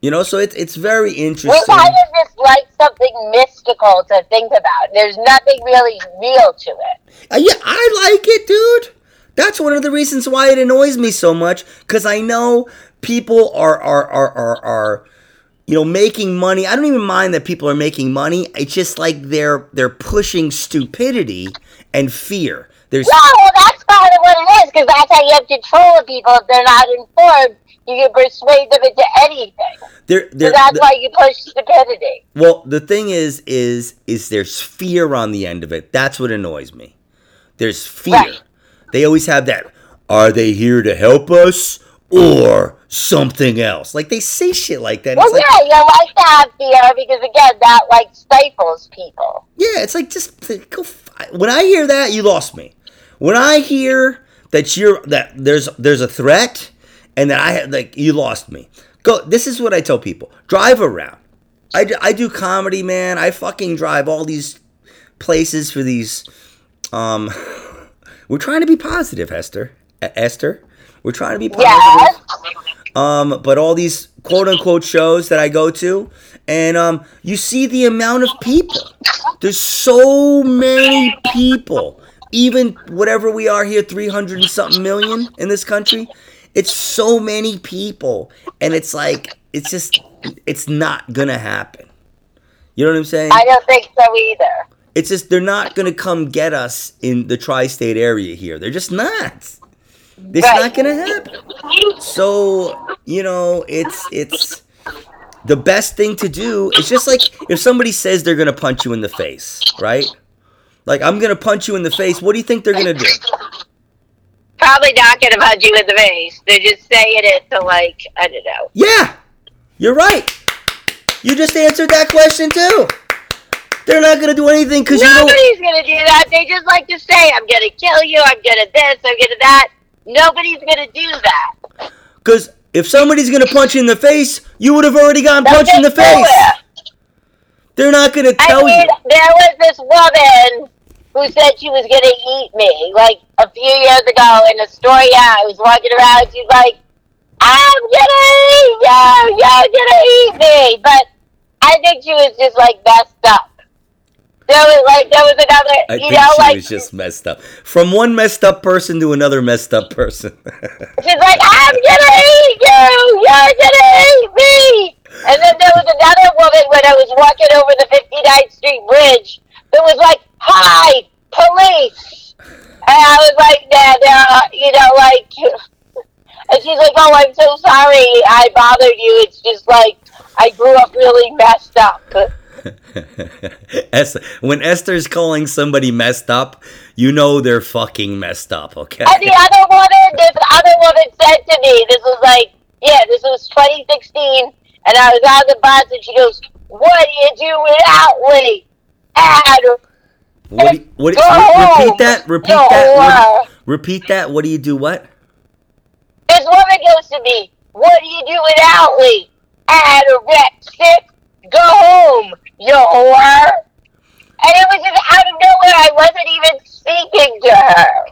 you know so it's it's very We interesting kind of just like something mystical to think about. There's nothing really real to it. Uh, yeah i like it dude that's one of the reasons why it annoys me so much because i know people are are are are, are you know making money i don't even mind that people are making money it's just like they're they're pushing stupidity and fear there's No, well, that's of what it is because that's how you have control of people. If they're not informed, you can persuade them into anything. there So there that's why you push stupidity. Well, the thing is, is, is there's fear on the end of it. That's what annoys me. There's fear. Right. They always have that. Are they here to help us or something else? Like they say shit like that. Well, It's like, yeah, you like to have fear because again, that like stifles people. yeah, it's like just go. F- when I hear that, you lost me. When I hear that you're that there's there's a threat and that I have like you lost me. Go. This is what I tell people: drive around. I, I do comedy, man. I fucking drive all these places for these. Um, we're trying to be positive, Ester. E- Ester, we're trying to be positive. Yes. Um, but all these quote unquote shows that I go to, and um, you see the amount of people. There's so many people. Even whatever we are here, 300 and something million in this country, it's so many people. And it's like, it's just, it's not gonna happen. You know what I'm saying? I don't think so either. It's just, they're not gonna come get us in the tri state area here. They're just not. It's Right. not gonna happen. So, you know, it's it's the best thing to do. It's just like if somebody says they're gonna punch you in the face, right? Like I'm gonna punch you in the face. What do you think they're gonna do? Probably not going to punch you in the face. They're just saying it to like I don't know. Yeah, you're right. You just answered that question too. They're not gonna do anything because you know. Nobody's gonna do that. They just like to say, "I'm gonna kill you. I'm gonna this. I'm gonna that." Nobody's gonna do that. Because if somebody's gonna punch you in the face, you would have already gotten punched in the face. it. They're not gonna I tell mean, you. there was this woman who said she was gonna eat me, like a few years ago in Astoria. I was walking around. She's like, "I'm gonna eat you. You're gonna eat me," but I think she was just like messed up. There was like there was another, I you think know, she like was just messed up. From one messed up person to another messed up person. She's like, I'm gonna eat you! You're gonna eat me! And then there was another woman when I was walking over the 59th Street Bridge that was like, Hi, police! And I was like, nah, nah, you know, like, and she's like, Oh, I'm so sorry I bothered you. It's just like, I grew up really messed up. Ester, when Ester's calling somebody messed up, you know they're fucking messed up, okay? And the other woman, this other woman said to me, this was like, yeah, this was 2016. and I was on the bus, and she goes, "What do you do without Lee?" And What? Do you, what? Go re- repeat that. Repeat Go that. What, uh, repeat that. What do you do? What? this woman goes to me, "What do you do without Lee?" Anorexic. Go home, you whore. And it was just out of nowhere. I wasn't even speaking to her.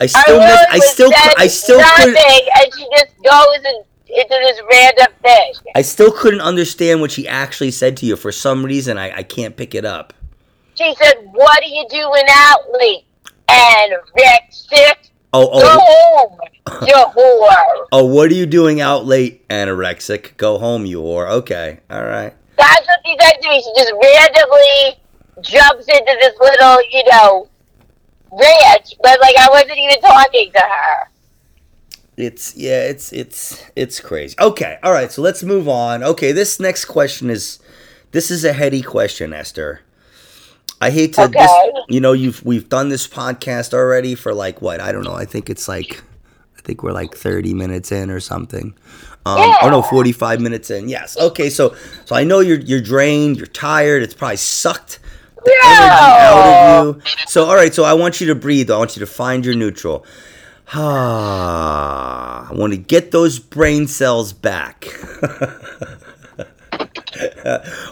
I still miss. I still. I still nothing, couldn't. and she just goes and into this random thing. I still couldn't understand what she actually said to you. For some reason, I, I can't pick it up. She said, "What are you doing out late?" And Rexic, oh, oh, go oh, home, you whore. oh! What are you doing out late, anorexic? Go home, you whore. Okay, all right. That's what she said to me. She just randomly jumps into this little, you know, ranch, but like I wasn't even talking to her. It's yeah, it's it's it's crazy. Okay, all right. So let's move on. Okay, this next question is this is a heady question, Ester. I hate to, this, you know, you've we've done this podcast already for like what I don't know. I think it's like, I think we're like thirty minutes in or something. Um, Oh no, Yeah. forty five minutes in. Yes. Okay. So so I know you're you're drained. You're tired. It's probably sucked the energy out of you. So all right. So I want you to breathe. I want you to find your neutral. Ah, I want to get those brain cells back.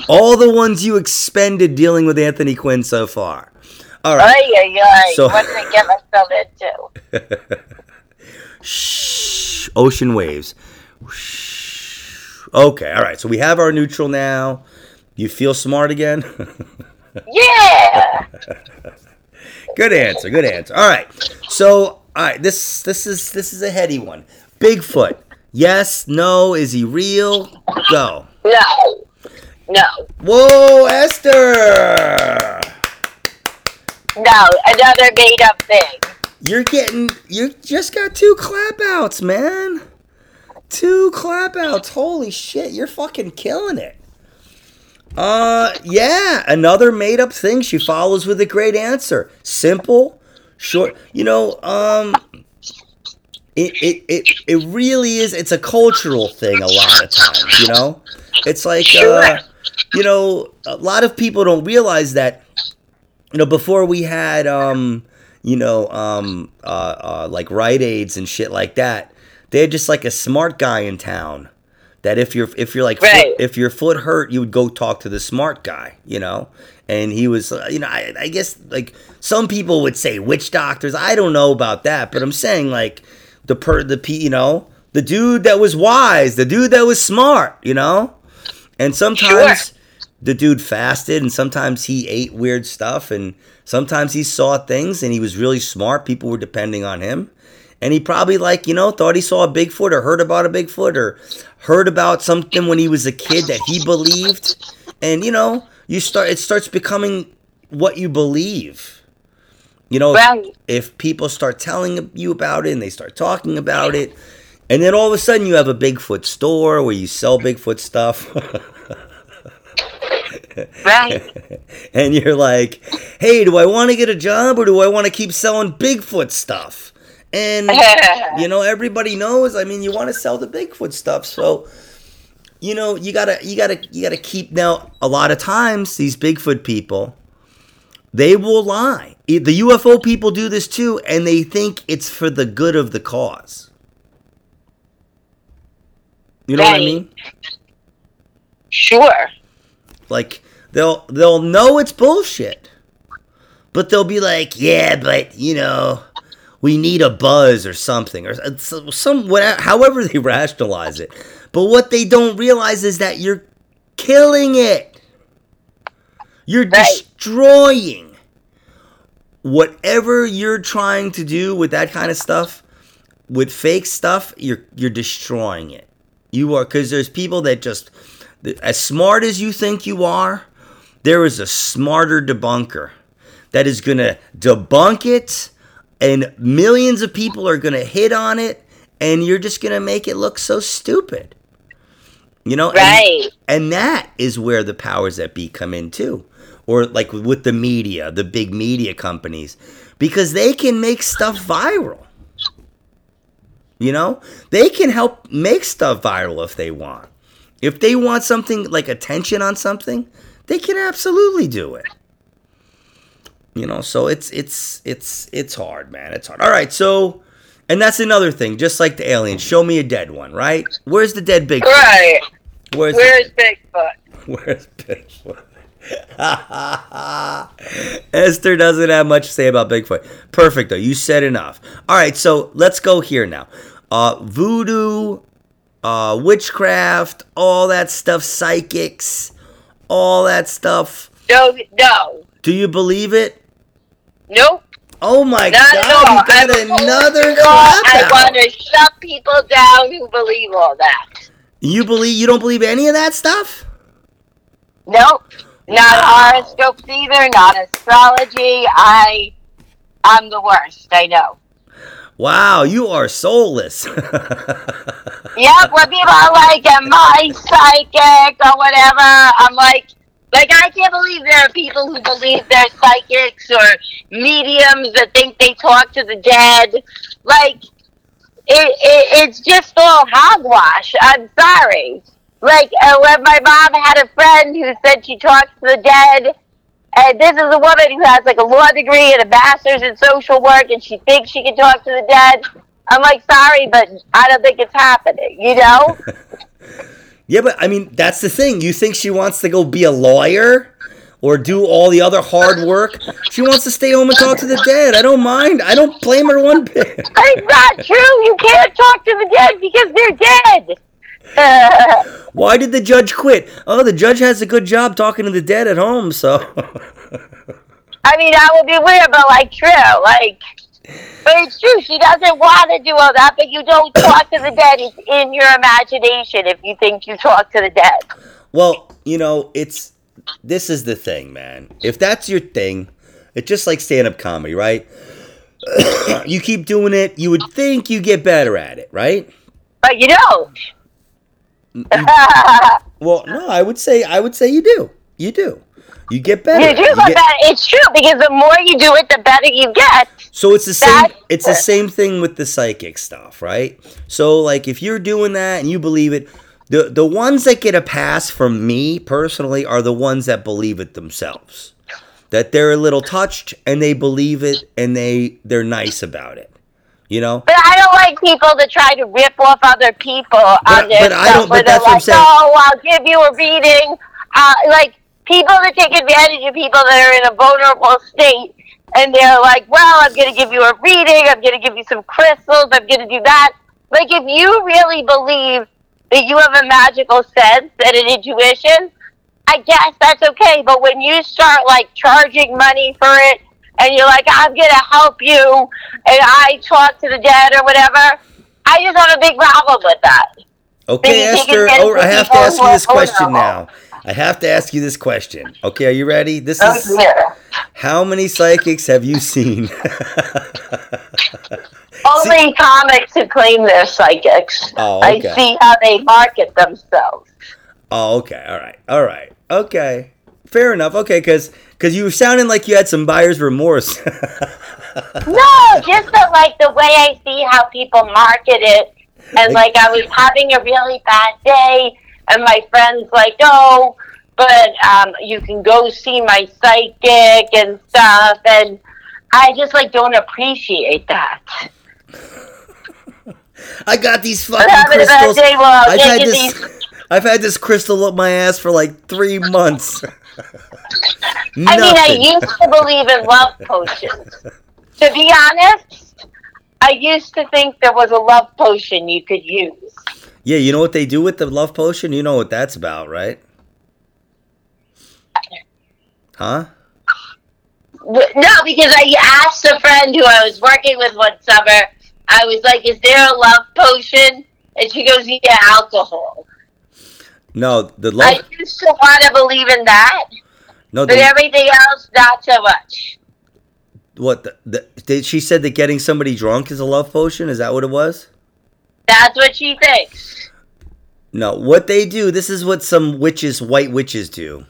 All the ones you expended dealing with Anthony Quinn so far. All right. Ay, ay, ay. So- what did I get myself into? Shh. Ocean waves. Oh, Shh. Okay. All right. So we have our neutral now. You feel smart again? Yeah. good answer. Good answer. All right. So, all right. This this is this is a heady one. Bigfoot. Yes. No. Is he real? Go. No. No. Whoa, Ester. No. Another made up thing. You're getting. You just got two clap outs, man. Two clap outs. Holy shit. You're fucking killing it. Uh, yeah. Another made up thing. She follows with a great answer. Simple, short. You know, um. It, it, it, it really is it's a cultural thing a lot of times you know it's like uh, you know a lot of people don't realize that you know before we had um you know um uh, uh like Rite Aids and shit like that they had just like a smart guy in town that if you're if you're like Right. foot, if your foot hurt you would go talk to the smart guy you know? And he was uh, you know I, I guess like some people would say witch doctors. I don't know about that but i'm saying like the per the p you know the dude that was wise the dude that was smart you know? And sometimes the dude fasted and sometimes he ate weird stuff and sometimes he saw things and he was really smart. People were depending on him and he probably like you know thought he saw a bigfoot or heard about a bigfoot or heard about something when he was a kid that he believed. And you know you start it starts becoming what you believe. You know Well, if people start telling you about it and they start talking about it and then all of a sudden you have a bigfoot store where you sell bigfoot stuff. Right. and you're like hey do i want to get a job or do i want to keep selling bigfoot stuff and you know everybody knows i mean you want to sell the bigfoot stuff so you know you gotta you gotta you gotta keep now a lot of times these bigfoot people they will lie. The ufo people do this too and they think it's for the good of the cause. You know what i mean? Sure. like they'll they'll know it's bullshit but they'll be like yeah but you know we need a buzz or something or some whatever, however they rationalize it. But what they don't realize is that you're killing it. You're Right. destroying whatever you're trying to do with that kind of stuff with fake stuff you're you're destroying it. You are because there's people that just as smart as you think you are there is a smarter debunker that is going to debunk it and millions of people are going to hit on it and you're just going to make it look so stupid you know and- Right. and that is where the powers that be come in too. Or like with the media, the big media companies, because they can make stuff viral. You know? They can help make stuff viral if they want. If they want something like attention on something, they can absolutely do it. You know, so it's it's it's it's hard, man. It's hard. All right, so and that's another thing, just like the aliens. Show me a dead one, right? Where's the dead Bigfoot? Right. Where's Where's Bigfoot? Where's Bigfoot? Ester doesn't have much to say about Bigfoot. Perfect though. You said enough. All right, so let's go here now. Uh, voodoo, uh, witchcraft, all that stuff, psychics, all that stuff. No, no, Do you believe it? Nope. Oh my Not. God! You got I'm another to. I want to shut people down who believe all that. You believe? You don't believe any of that stuff? Nope. Not horoscopes either. Not astrology. I, I'm the worst. I know. Wow, you are soulless. Yep, when people are like, am I psychic or whatever, I'm like, like I can't believe there are people who believe they're psychics or mediums that think they talk to the dead. Like, it, it it's just all hogwash. I'm sorry. Like uh, when my mom had a friend who said she talks to the dead, and this is a woman who has like a law degree and a master's in social work, and she thinks she can talk to the dead. I'm like, sorry, but I don't think it's happening. You know? Yeah, but I mean, that's the thing. You think she wants to go be a lawyer or do all the other hard work? She wants to stay home and talk to the dead. I don't mind. I don't blame her one bit. it's not true. You can't talk to the dead because they're dead. Uh, Why did the judge quit? Oh, the judge has a good job talking to the dead at home, so. I mean, that would be weird, but like true, like. But it's true. She doesn't want to do all that, but you don't talk to the dead. It's in your imagination if you think you talk to the dead. well, you know, it's. This is the thing, man. If that's your thing, it's just like stand up comedy, right? you keep doing it, you would think you get better at it, right? But you don't. Mm, well, no, I would say I would say you do. You do. You get better. You do, You get- that, it's true because the more you do it, the better you get. So it's the same. That- It's the same thing with the psychic stuff, right? So like, if you're doing that and you believe it, the the ones that get a pass from me personally are the ones that believe it themselves. That they're a little touched and they believe it and they they're nice about it. You know. But I don't like people to try to rip off other people But- on their but I stuff. don't- where but that's they're what I'm like, saying. Oh, I'll give you a reading. Uh, like people that take advantage of people that are in a vulnerable state, and they're like, "Well, I'm going to give you a reading. I'm going to give you some crystals. I'm going to do that." Like if you really believe that you have a magical sense and an intuition, I guess that's okay. But when you start like charging money for it, and you're like, I'm gonna help you, and I talk to the dead or whatever, I just have a big problem with that. Okay, Then you take Ester. Oh, I have to ask you this question now. I have to ask you this question. Okay, are you ready? This Oh, is how many psychics have you seen? Only comics who claim they're psychics. Oh, okay. I see how they market themselves. Oh, okay. All right. All right. Okay. Fair enough. Okay, because because you were sounding like you had some buyer's remorse. No, just the, like the way I see how people market it, and like I was having a really bad day, and my friends like, oh, but um, you can go see my psychic and stuff, and I just like don't appreciate that. I got these fucking having a bad crystals. I've had this. these. I've had this crystal up my ass for like three months. I mean, I used to believe in love potions. To be honest, I used to think there was a love potion you could use. Yeah, you know what they do with the love potion? You know what that's about, right? Huh? No, because I asked a friend who I was working with one summer. I was like, "Is there a love potion?" And she goes, "Yeah, alcohol." No, the love. I used to want to believe in that, no, but the, everything else, not so much. what? The, the, did she said that getting somebody drunk is a love potion? Is that what it was? That's what she thinks. No, what they do, this is what some witches, white witches do.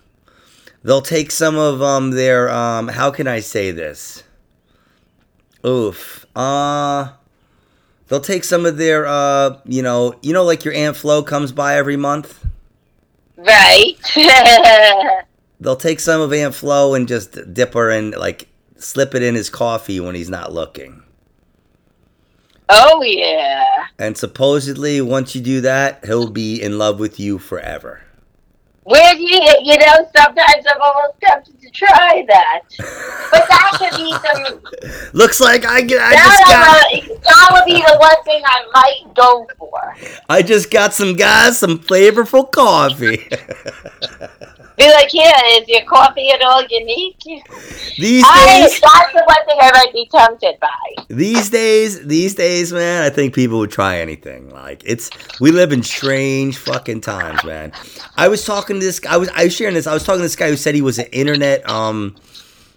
They'll take some of um their um how can I say this? Oof. Uh they'll take some of their uh you know, you know like your Aunt Flo comes by every month? Right. They'll take some of Aunt Flo and just dip her in, like, slip it in his coffee when he's not looking. Oh yeah. And supposedly, once you do that, he'll be in love with you forever. Where do you, you know, sometimes I'm almost tempted to try that. But that could be some, Looks like I, get- I that, just got that would be the one thing I might go for. I just got some guys some flavorful coffee. Be like, yeah, is your coffee at all unique? these I, days, that's the one thing I might be tempted by. these days, these days, man, I think people would try anything. Like it's we live in strange fucking times, man. I was talking to this. I was I was sharing this. I was talking to this guy who said he was an internet um.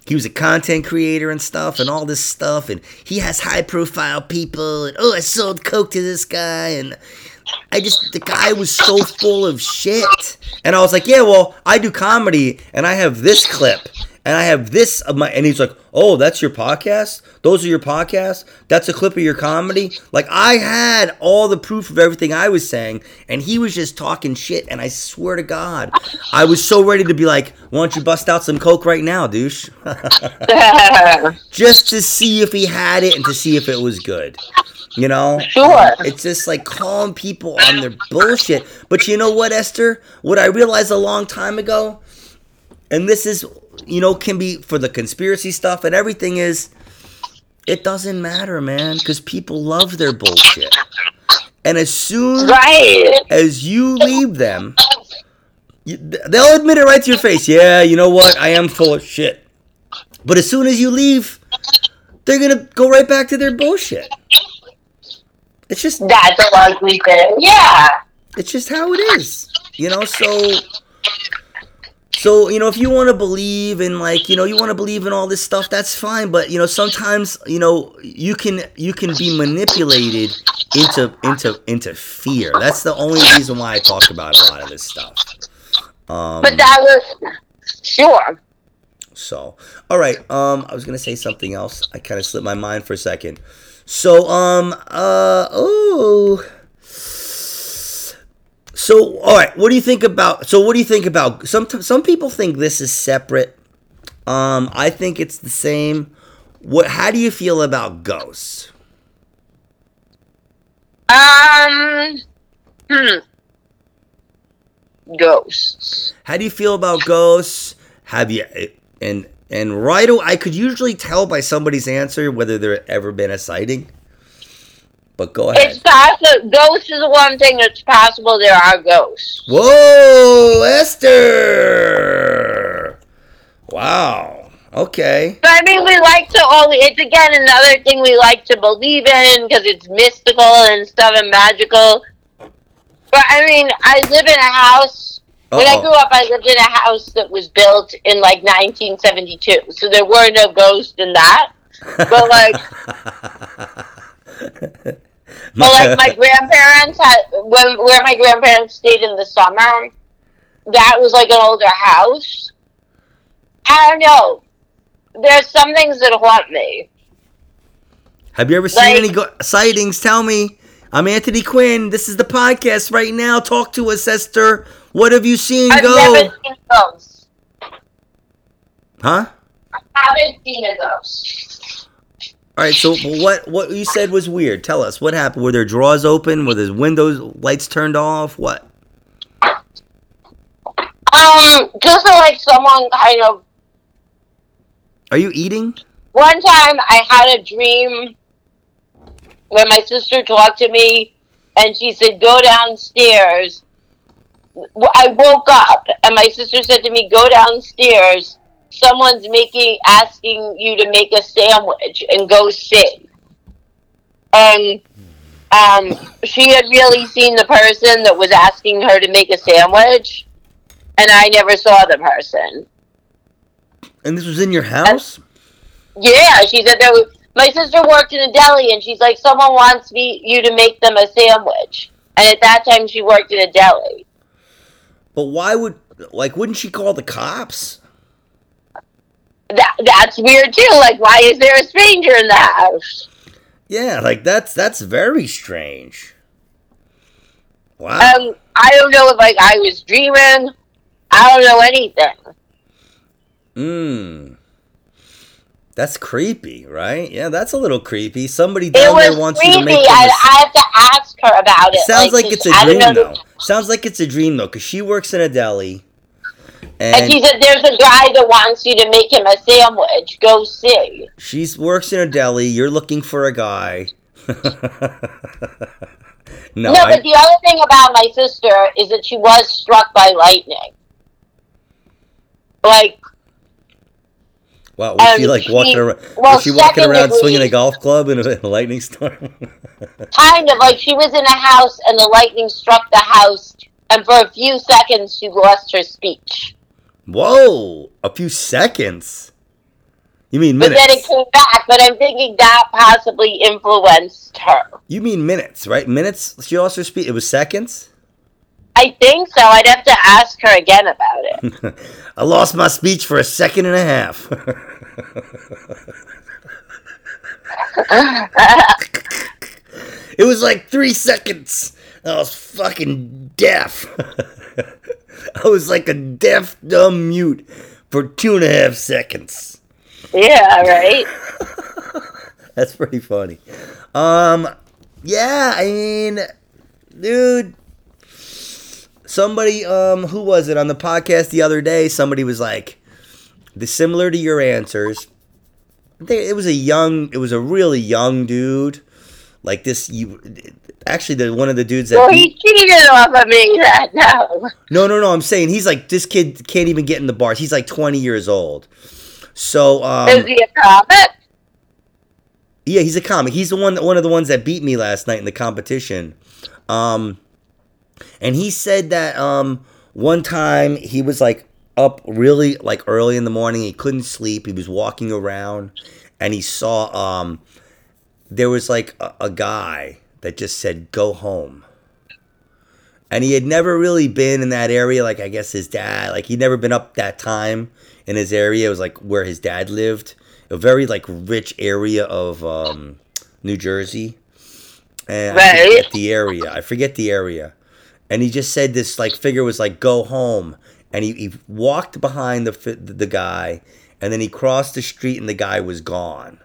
He was a content creator and stuff, and all this stuff, and he has high profile people. And oh, I sold coke to this guy, and I just the guy was so full of shit. And I was like, yeah, well, I do comedy and I have this clip and I have this of my and he's like, "Oh, that's your podcast? Those are your podcasts? That's a clip of your comedy?" Like I had all the proof of everything I was saying and he was just talking shit and I swear to god, I was so ready to be like, "Why don't you bust out some coke right now, douche?" just to see if he had it and to see if it was good. You know? Sure. It's just like calling people on their bullshit. But you know what, Ester? What I realized a long time ago, and this is, you know, can be for the conspiracy stuff and everything is, it doesn't matter, man, because people love their bullshit. And as soon right. as you leave them, you, they'll admit it right to your face. Yeah, you know what? I am full of shit. But as soon as you leave, they're gonna go right back to their bullshit. It's just That's a likely thing. Yeah. it's just how it is you know so so you know if you want to believe in like you know you want to believe in all this stuff that's fine but you know sometimes you know you can you can be manipulated into into into fear that's the only reason why i talk about a lot of this stuff um But that was sure. so, all right. Um, I was gonna say something else. I kind of slipped my mind for a second. So, um, uh, oh. So, all right. What do you think about? So, what do you think about? Some some people think this is separate. Um, I think it's the same. What? How do you feel about ghosts? Um. Hmm. Ghosts. How do you feel about ghosts? Have you and and right away, I could usually tell by somebody's answer whether there ever been a sighting. But go ahead. It's possible. Ghosts is one thing. It's possible there are ghosts. Whoa, Ester! Wow. Okay. But I mean, we like to only. It's again another thing we like to believe in because it's mystical and stuff and magical. But I mean, I live in a house. When I Uh-oh. grew up, I lived in a house that was built in like 1972, so there were no ghosts in that. But like, but like my grandparents had when where my grandparents stayed in the summer, that was like an older house. I don't know. There's some things that haunt me. Have you ever seen Like- any go- sightings? Tell me. I'm Anthony Quinn. This is the podcast right now. Talk to us, Ester. What have you seen? I've Go. never seen ghosts. Huh? I haven't seen a ghost. All right. So what? What you said was weird. Tell us what happened. Were there drawers open? Were the windows lights turned off? What? Um, just like someone kind of. Are you eating? One time, I had a dream where my sister talked to me, and she said, "Go downstairs." I woke up, and my sister said to me, "Go downstairs. Someone's making asking you to make a sandwich, and go sit." And um, she had really seen the person that was asking her to make a sandwich, and I never saw the person. And this was in your house? Yeah, she said there was, my sister worked in a deli, and she's like, someone wants me you to make them a sandwich. And at that time, she worked in a deli. But why would like wouldn't she call the cops? That that's weird too. Like, why is there a stranger in the house? Yeah, like that's that's very strange. Wow. Um, I don't know if like I was dreaming. I don't know anything. Mmm. That's creepy, right? Yeah, that's a little creepy. Somebody It down there wants you to creepy. make. them I, a- I have to ask her about it. Sounds like, it's a I dream though. Sounds like it's a dream though, because she works in a deli, And and she said, "There's a guy that wants you to make him a sandwich. Go see." she works in a deli. You're looking for a guy. no, No, I, but the other thing about my sister is that she was struck by lightning. Like, wow, was she um, like walking she- around? well, was she walking around swinging a golf club in a, in a lightning storm? kind of like she was in a house and the lightning struck the house, and for a few seconds she lost her speech. Whoa, a few seconds. You mean But minutes? then it came back. But I'm thinking that possibly influenced her. You mean minutes, right? Minutes. She lost her speech. It was seconds. I think so. I'd have to ask her again about it. I lost my speech for a second and a half. it was like three seconds. I was fucking deaf. I was like a deaf, dumb mute for two and a half seconds. yeah, right. That's pretty funny. Um, yeah, I mean, dude, somebody, um, who was it on the podcast the other day? Somebody was like, the similar to your answers. It was a young, it was a really young dude, like this. You actually the one of the dudes that. Well, he cheated off of me. That no. no, no, no. I'm saying he's like this kid can't even get in the bars. He's like 20 years old. So, um, Is he a comic? Yeah, he's a comic. He's the one, one of the ones that beat me last night in the competition. Um, and he said that um, one time he was like up really like early in the morning. He couldn't sleep. He was walking around, and he saw um, there was like a, a guy that just said, "Go home." And he had never really been in that area. Like I guess his dad, like he'd never been up that time in his area. It was like where his dad lived, a very like rich area of um, New Jersey. And I forget the area. I forget the area. And he just said this like figure was like go home, and he, he walked behind the the guy, and then he crossed the street, and the guy was gone.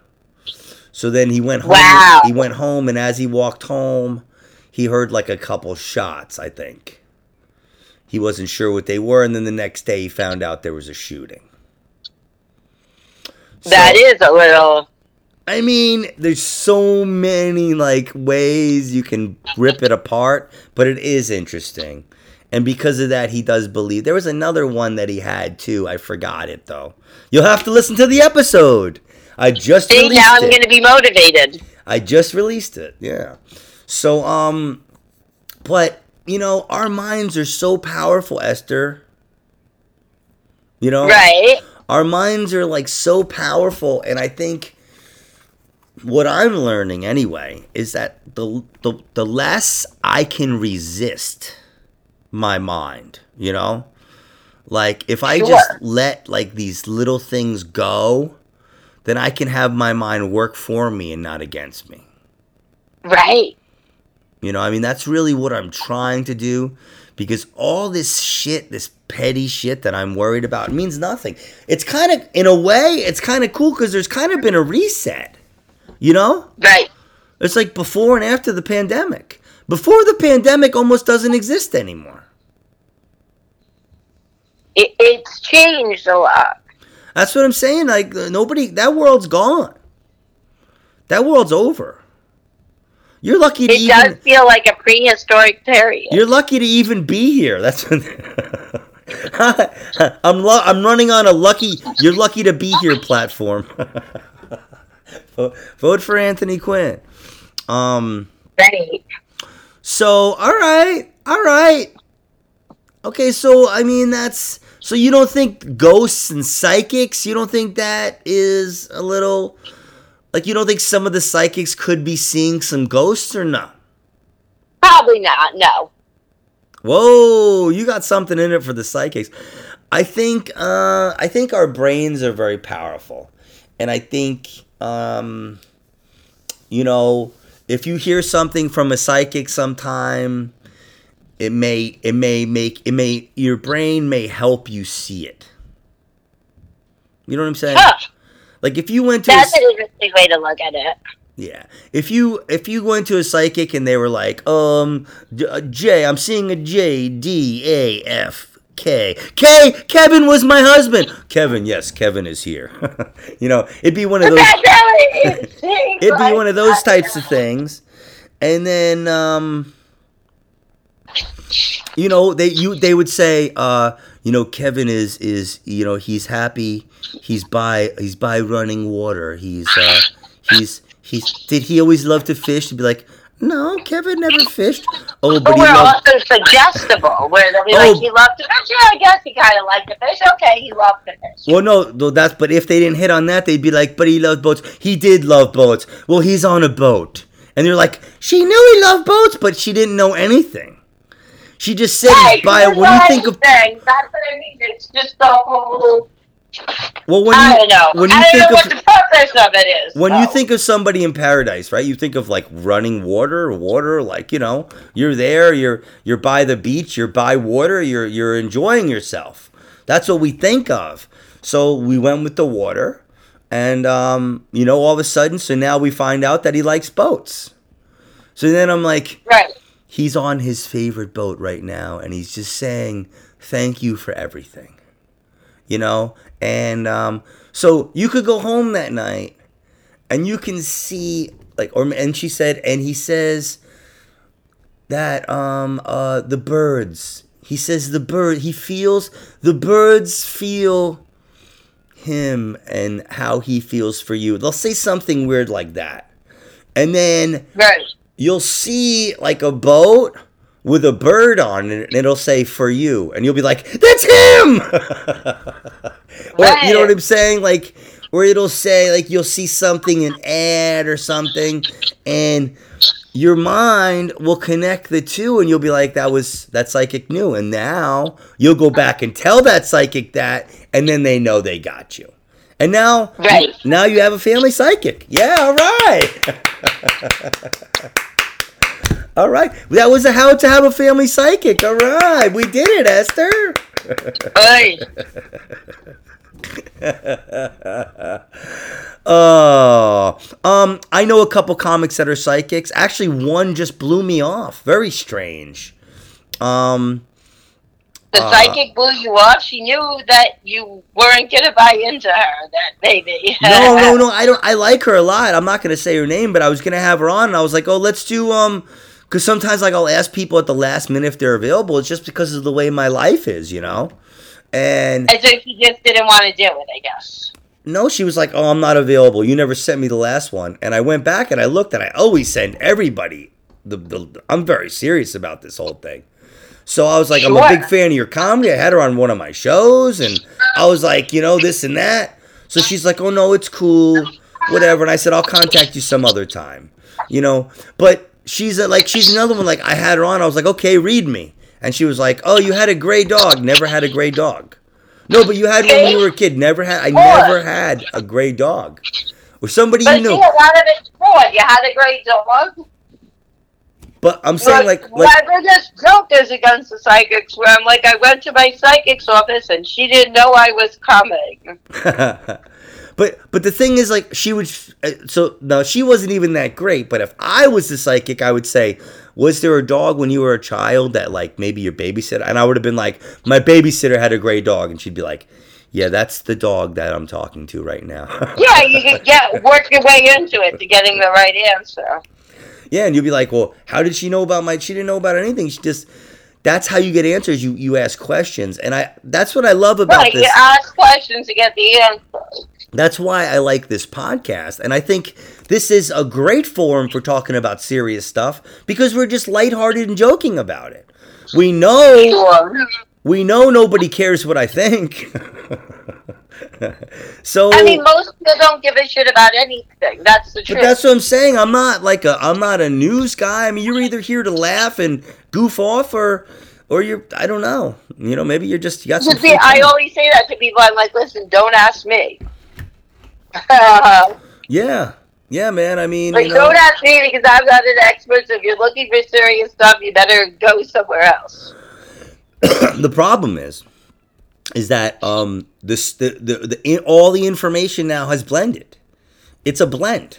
So then he went home. Wow. He went home, and as he walked home, he heard like a couple shots. I think he wasn't sure what they were, and then the next day he found out there was a shooting. That So- is a little. I mean, there's so many like ways you can rip it apart, but it is interesting. And because of that, he does believe. There was another one that he had too. I forgot it though. You'll have to listen to the episode. I just See, now I'm going to be motivated. I just released it. Yeah. So um but you know, our minds are so powerful, Ester. You know? Right. Our minds are like so powerful and I think what I'm learning anyway is that the the, the less I can resist my mind, you know? Like if I just let like these little things go, then I can have my mind work for me and not against me. Right. You know, I mean, that's really what I'm trying to do because all this shit, this petty shit that I'm worried about means nothing. It's kind of, in a way, it's kind of cool because there's kind of been a reset. You know? Right. It's like before and after the pandemic. Before the pandemic almost doesn't exist anymore. It, it's changed a lot. That's what I'm saying. Like, uh, nobody, that world's gone. That world's over. You're lucky to It even. does feel like a prehistoric period. You're lucky to even be here. That's I'm lu- I'm running on a lucky you're lucky to be here platform. vote, for Anthony Quinn. Um Right. so all right. All right. Okay, so I mean that's so you don't think ghosts and psychics, you don't think that is a little like you don't think some of the psychics could be seeing some ghosts or not? Probably not. No. Whoa, you got something in it for the psychics. I think uh, I think our brains are very powerful, and I think um, you know if you hear something from a psychic sometime, it may it may make it may your brain may help you see it. You know what I'm saying? Huh. Like if you went to That's s- an interesting way to look at it. yeah, if you if you went to a psychic and they were like, um, uh, J, I'm seeing a J D A F K K. Kevin was my husband. Kevin, yes, Kevin is here. you know, it'd be one of those. that's how it is. It'd be one of those types of things, and then um, you know they you they would say uh, you know Kevin is is you know he's happy he's by he's by running water he's uh, he's he's did he always love to fish to be like no Kevin never fished oh but we're loved also suggestible, where they'll be Oh. like, he loved to fish. Yeah, I guess he kind of liked to fish. Okay, he loved to fish. well no though that's but if they didn't hit on that they'd be like but he loved boats he did love boats well he's on a boat and they're like she knew he loved boats but she didn't know anything she just said Right, by there's when you think of anything. That's what I mean. It's just the whole. Well when I you don't know. when you I don't know think what of the purpose of it is. when you think of somebody in paradise right? You think of like running water water like you know you're there you're you're by the beach you're by water you're you're enjoying yourself. That's what we think of. So we went with the water and um you know all of a sudden so now we find out that he likes boats. So then i'm like Right. he's on his favorite boat right now and he's just saying thank you for everything. You know and um, so you could go home that night and you can see like or and she said and he says that um uh the birds. He says the bird he feels the birds feel him and how he feels for you. They'll say something weird like that. And then Right. you'll see like a boat with a bird on it and it'll say for you. And you'll be like that's him or you know what i'm saying? Like where it'll say like you'll see something an ad or something and your mind will connect the two and you'll be like that was that psychic knew. And now you'll go back and tell that psychic that and then they know they got you. And now Right. now you have a family psychic. Yeah all right. All right. That was a how to have a family psychic. All right. We did it Ester. Right. Oh, um, I know a couple comics that are psychics. Actually, one just blew me off. Very strange. Um, The Uh, psychic blew you off. She knew that you weren't gonna buy into her. That baby. no, no, no. I don't. I like her a lot. I'm not gonna say her name, but I was gonna have her on, and I was like, oh, let's do um, because sometimes like I'll ask people at the last minute if they're available. It's just because of the way my life is, you know. And As if you just didn't want to do it, I guess. No, she was like, "Oh, I'm not available. You never sent me the last one." And I went back and I looked, and I always send everybody. The, the I'm very serious about this whole thing. So I was like, "I'm a big fan of your comedy. I had her on one of my shows, and I was like, you know, this and that." So she's like, "Oh no, it's cool, whatever." And I said, "I'll contact you some other time," you know. But she's a, like, she's another one. Like I had her on. I was like, "Okay, read me," and she was like, "Oh, you had a gray dog. Never had a gray dog." No, but you had one when you were a kid. Never had. I never had a gray dog. Or somebody But you see, a knew. lot of it's fraud. You had a gray dog. But I'm saying like like biggest joke is against the psychics, where I'm like, I went to my psychic's office and she didn't know I was coming. but but the thing is like she would uh, so no she wasn't even that great but if i was the psychic i would say was there a dog when you were a child that like maybe your babysitter and i would have been like my babysitter had a gray dog and she'd be like yeah that's the dog that i'm talking to right now Yeah, you get work your way into it to getting the right answer. yeah and you'd be like well how did she know about my she didn't know about anything she just that's how you get answers you you ask questions and i that's what i love about Right, this you ask questions to get the answer. That's why I like this podcast. And I think this is a great forum for talking about serious stuff because we're just lighthearted and joking about it. We know we know nobody cares what I think. so I mean, most people don't give a shit about anything. That's the truth. but that's what I'm saying. I'm not like a I'm not a news guy. I mean, you're either here to laugh and goof off or or you're I don't know. You know, maybe you're just you got some see, I always say that to people. I'm like, listen, don't ask me. Yeah. Yeah, man. I mean, Like, you know, don't ask me because I'm not an expert. So if you're looking for serious stuff, you better go somewhere else. the problem is, is that um this the the, the in, all the information now has blended. It's a blend.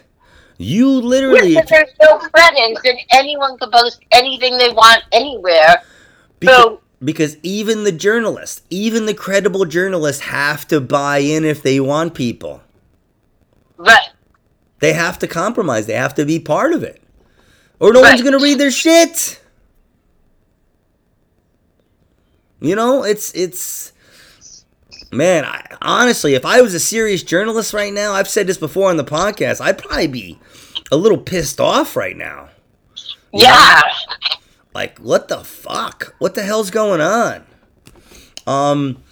You literally but there's no credence, and anyone can post anything they want anywhere. because, So- because even the journalists, even the credible journalists, have to buy in if they want people. Right. They have to compromise. They have to be part of it, or no one's gonna read their shit. You know, it's it's man. I, honestly, if I was a serious journalist right now, I've said this before on the podcast. I'd probably be a little pissed off right now. Yeah. Like, what the fuck? What the hell's going on? Um.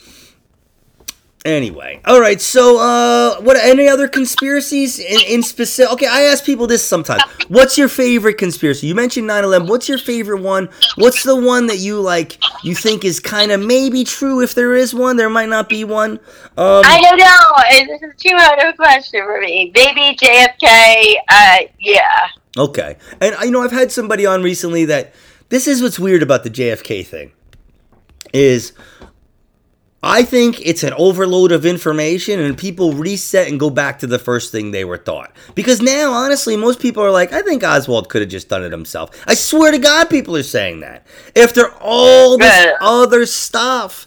Anyway, all right. So, uh, what? Any other conspiracies in, in specific? Okay, I ask people this sometimes. What's your favorite conspiracy? You mentioned 9/11. What's your favorite one? What's the one that you like? You think is kind of maybe true if there is one. There might not be one. Um, I don't know. This is too hard of a question for me. Maybe JFK. Uh, yeah. Okay. And uh, you know, I've had somebody on recently that this is what's weird about the JFK thing is I think it's an overload of information and people reset and go back to the first thing they were thought. Because now, honestly, most people are like, I think Oswald could have just done it himself. I swear to God, people are saying that. After all this Yeah. other stuff.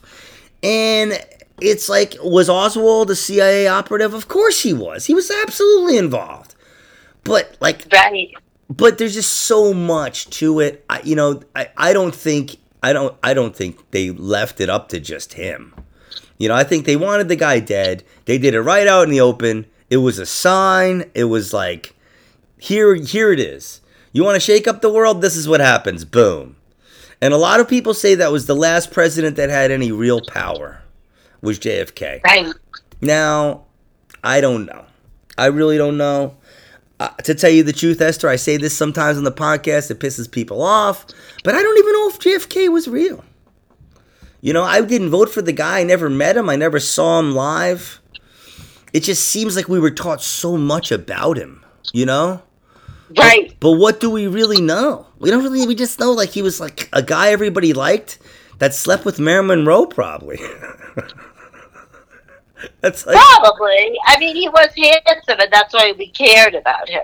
And it's like, was Oswald a CIA operative? Of course he was. He was absolutely involved. But, like, Right. but there's just so much to it. I, you know, I, I don't think I don't I don't think they left it up to just him. You know, I think they wanted the guy dead. They did it right out in the open. It was a sign. It was like here here it is. You want to shake up the world? This is what happens. Boom. And a lot of people say that was the last president that had any real power was JFK. Right. Now, I don't know. I really don't know. Uh, to tell you the truth, Ester, I say this sometimes on the podcast. It pisses people off, but I don't even JFK was real. You know, I didn't vote for the guy. I never met him. I never saw him live. It just seems like we were taught so much about him. You know. Right. But what do we really know? We don't really. We just know like he was like a guy everybody liked that slept with Marilyn Monroe, probably. That's like. Probably. I mean, he was handsome, and that's why we cared about him.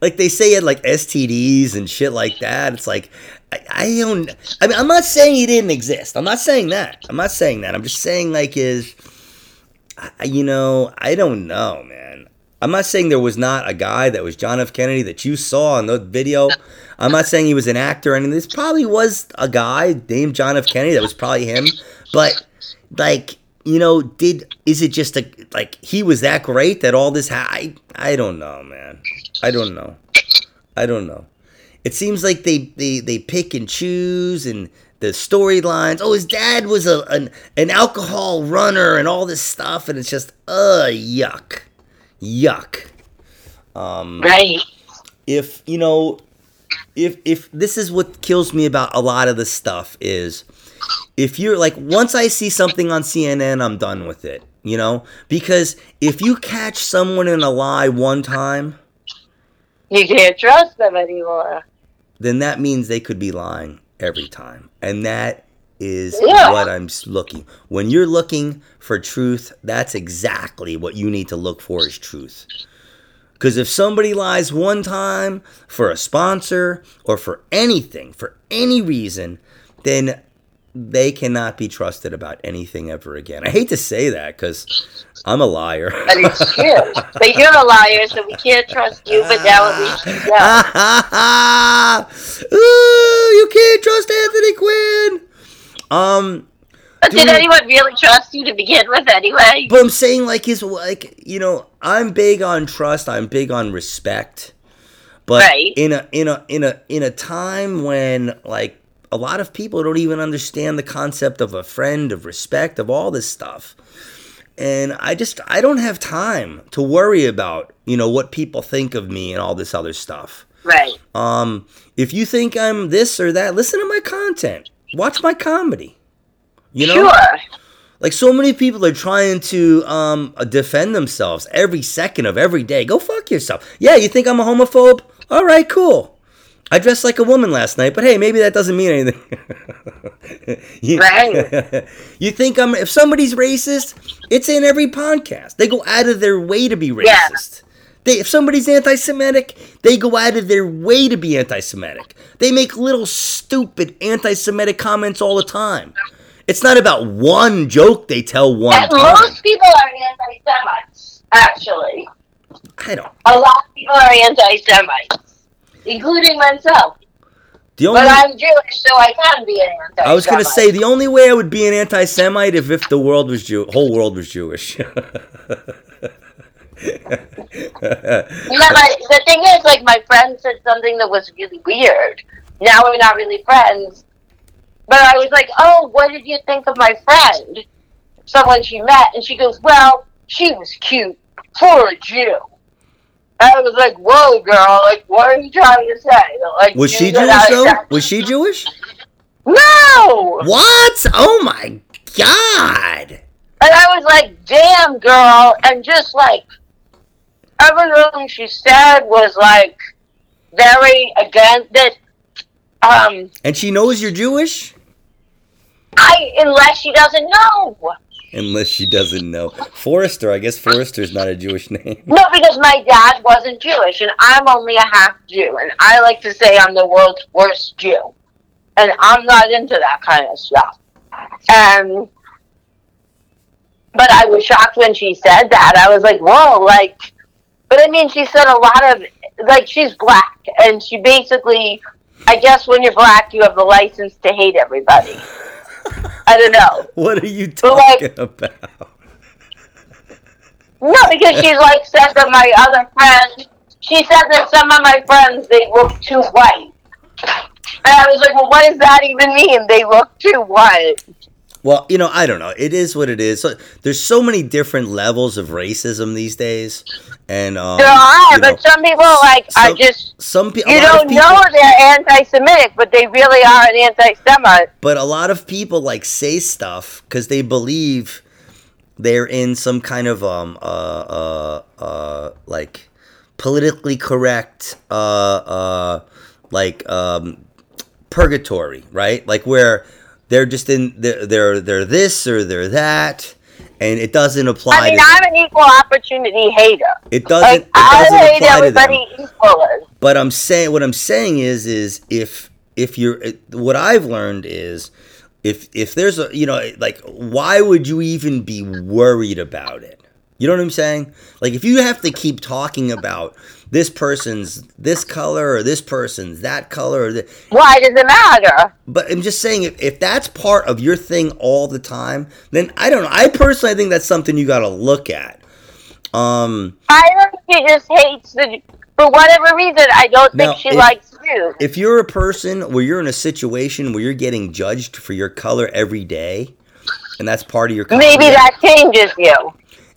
like they say he had like STDs and shit like that. It's like I, I don't. I mean, I'm not saying he didn't exist. I'm not saying that. I'm not saying that. I'm just saying like is, I- you know, I don't know, man. I'm not saying there was not a guy that was John F. Kennedy that you saw in the video. I'm not saying he was an actor. and this probably was a guy named John F. Kennedy. That was probably him. But like, you know, did is it just a like he was that great that all this? Ha- I I don't know, man. I don't know. I don't know. It seems like they they they pick and choose and the storylines. Oh, his dad was a an, an alcohol runner and all this stuff, and it's just uh yuck, yuck. Um, Right. if you know if if this is what kills me about a lot of the stuff is if you're like once i see something on cnn i'm done with it you know because if you catch someone in a lie one time You can't trust them anymore. Then that means they could be lying every time and that is Yeah. what i'm looking when you're looking for truth that's exactly what you need to look for is truth Because if somebody lies one time for a sponsor or for anything, for any reason, then they cannot be trusted about anything ever again. I hate to say that because I'm a liar. But it's true. but you're a liar, so we can't trust you, but now at least you know. Ooh, you can't trust Anthony Quinn. Um, But did Dude. anyone really trust you to begin with anyway? But I'm saying like his like you know I'm big on trust. I'm big on respect. But Right. in a in a in a in a time when like a lot of people don't even understand the concept of a friend, of respect, of all this stuff. And I just I don't have time to worry about, you know, what people think of me and all this other stuff. Right. Um if you think I'm this or that, listen to my content. Watch my comedy. You know? Sure. Like so many people are trying to um, defend themselves every second of every day. Go fuck fuck yourself. Yeah, you think I'm a homophobe? All right, cool. I dressed like a woman last night, but hey, maybe that doesn't mean anything. you, Right. you think I'm if somebody's racist, it's in every podcast. They go out of their way to be racist. Yeah. They, if somebody's anti-Semitic, they go out of their way to be anti-Semitic. They make little stupid anti-Semitic comments all the time. It's not about one joke they tell one And time. most people are anti-Semites, actually. I don't. A lot of people are anti-Semites, including myself. The only But I'm Jewish, so I can be an anti-Semite. I was gonna say the only way I would be an anti-Semite if if the world was Jew, whole world was Jewish. Yeah, but the thing is, like, my friend said something that was really weird. Now we're not really friends. But I was like, oh, what did you think of my friend? Someone she met, and she goes, well, she was cute for a Jew. I was like, whoa, girl, like, what are you trying to say? Like, was she Jewish though? Was she Jewish? No! What? Oh my god! And I was like, damn, girl. And just like, everything she said was like very against it. Um, And she knows you're Jewish? I, unless she doesn't know. Unless she doesn't know. Forester, I guess Forester's not a Jewish name. No, because my dad wasn't Jewish, and I'm only a half Jew, and I like to say I'm the world's worst Jew. And I'm not into that kind of stuff. Um, but I was shocked when she said that. I was like, whoa, like, but I mean, she said a lot of, like, she's black, and she basically, I guess when you're black, you have the license to hate everybody. I don't know. What are you But, like- talking about? No, because she like said that my other friend. She said that some of my friends they look too white, and I was like, "Well, what does that even mean? They look too white?" Well, you know, I don't know. It is what it is. So, there's so many different levels of racism these days, and um, There are, you know, but some people like some- are just. some people. You don't know they're anti-Semitic, but they really are an anti-Semite. but a lot of people like say stuff because they believe they're in some kind of um uh uh uh like politically correct uh uh like um purgatory right like where they're just in they're they're, they're this or they're that and it doesn't apply I mean, to I'm an equal opportunity hater. it doesn't Like it doesn't hate apply to them everybody equally. but I'm saying what I'm saying is is if if you're what I've learned is if if there's a you know like why would you even be worried about it? You know what I'm saying? Like if you have to keep talking about this person's this color or this person's that color or the, Why does it matter? but I'm just saying if, if that's part of your thing all the time, then I don't know. I personally think that's something you got to look at. Um I don't think she just hates the. For whatever reason, I don't think Now, she if- likes you. if you're a person where you're in a situation where you're getting judged for your color every day, and that's part of your comedy Maybe that changes you.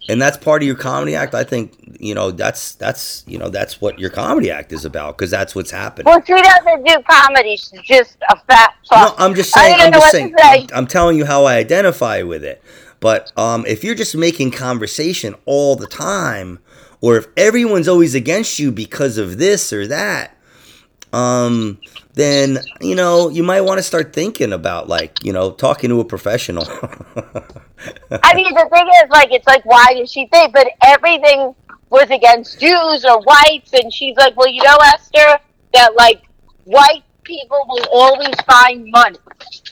And that's part of your comedy act, I think you know that's that's you know that's what your comedy act is about because that's what's happening. Well, she doesn't do comedy. She's just a fat No. I'm just saying. I'm just saying. say. I'm, I'm telling you how I identify with it. But um, if you're just making conversation all the time, or if everyone's always against you because of this or that, um, then you know you might want to start thinking about like you know talking to a professional. I mean, the thing is, like, it's like, why did she think? But everything was against Jews or whites, and she's like, well, you know, Ester, that like white people will always find money,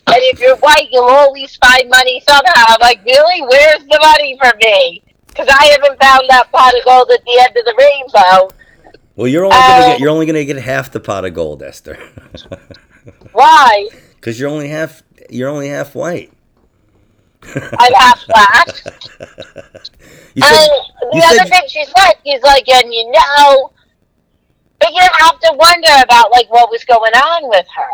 and if you're white, you'll always find money somehow. I'm like, really? Where's the money for me? Because I haven't found that pot of gold at the end of the rainbow. Well, you're only gonna Uh, get you're only gonna get half the pot of gold, Ester, Why? because you're only half you're only half white. I'm half black. You said, and the other said- thing she said, she's like, and you know, but you have to wonder about like what was going on with her.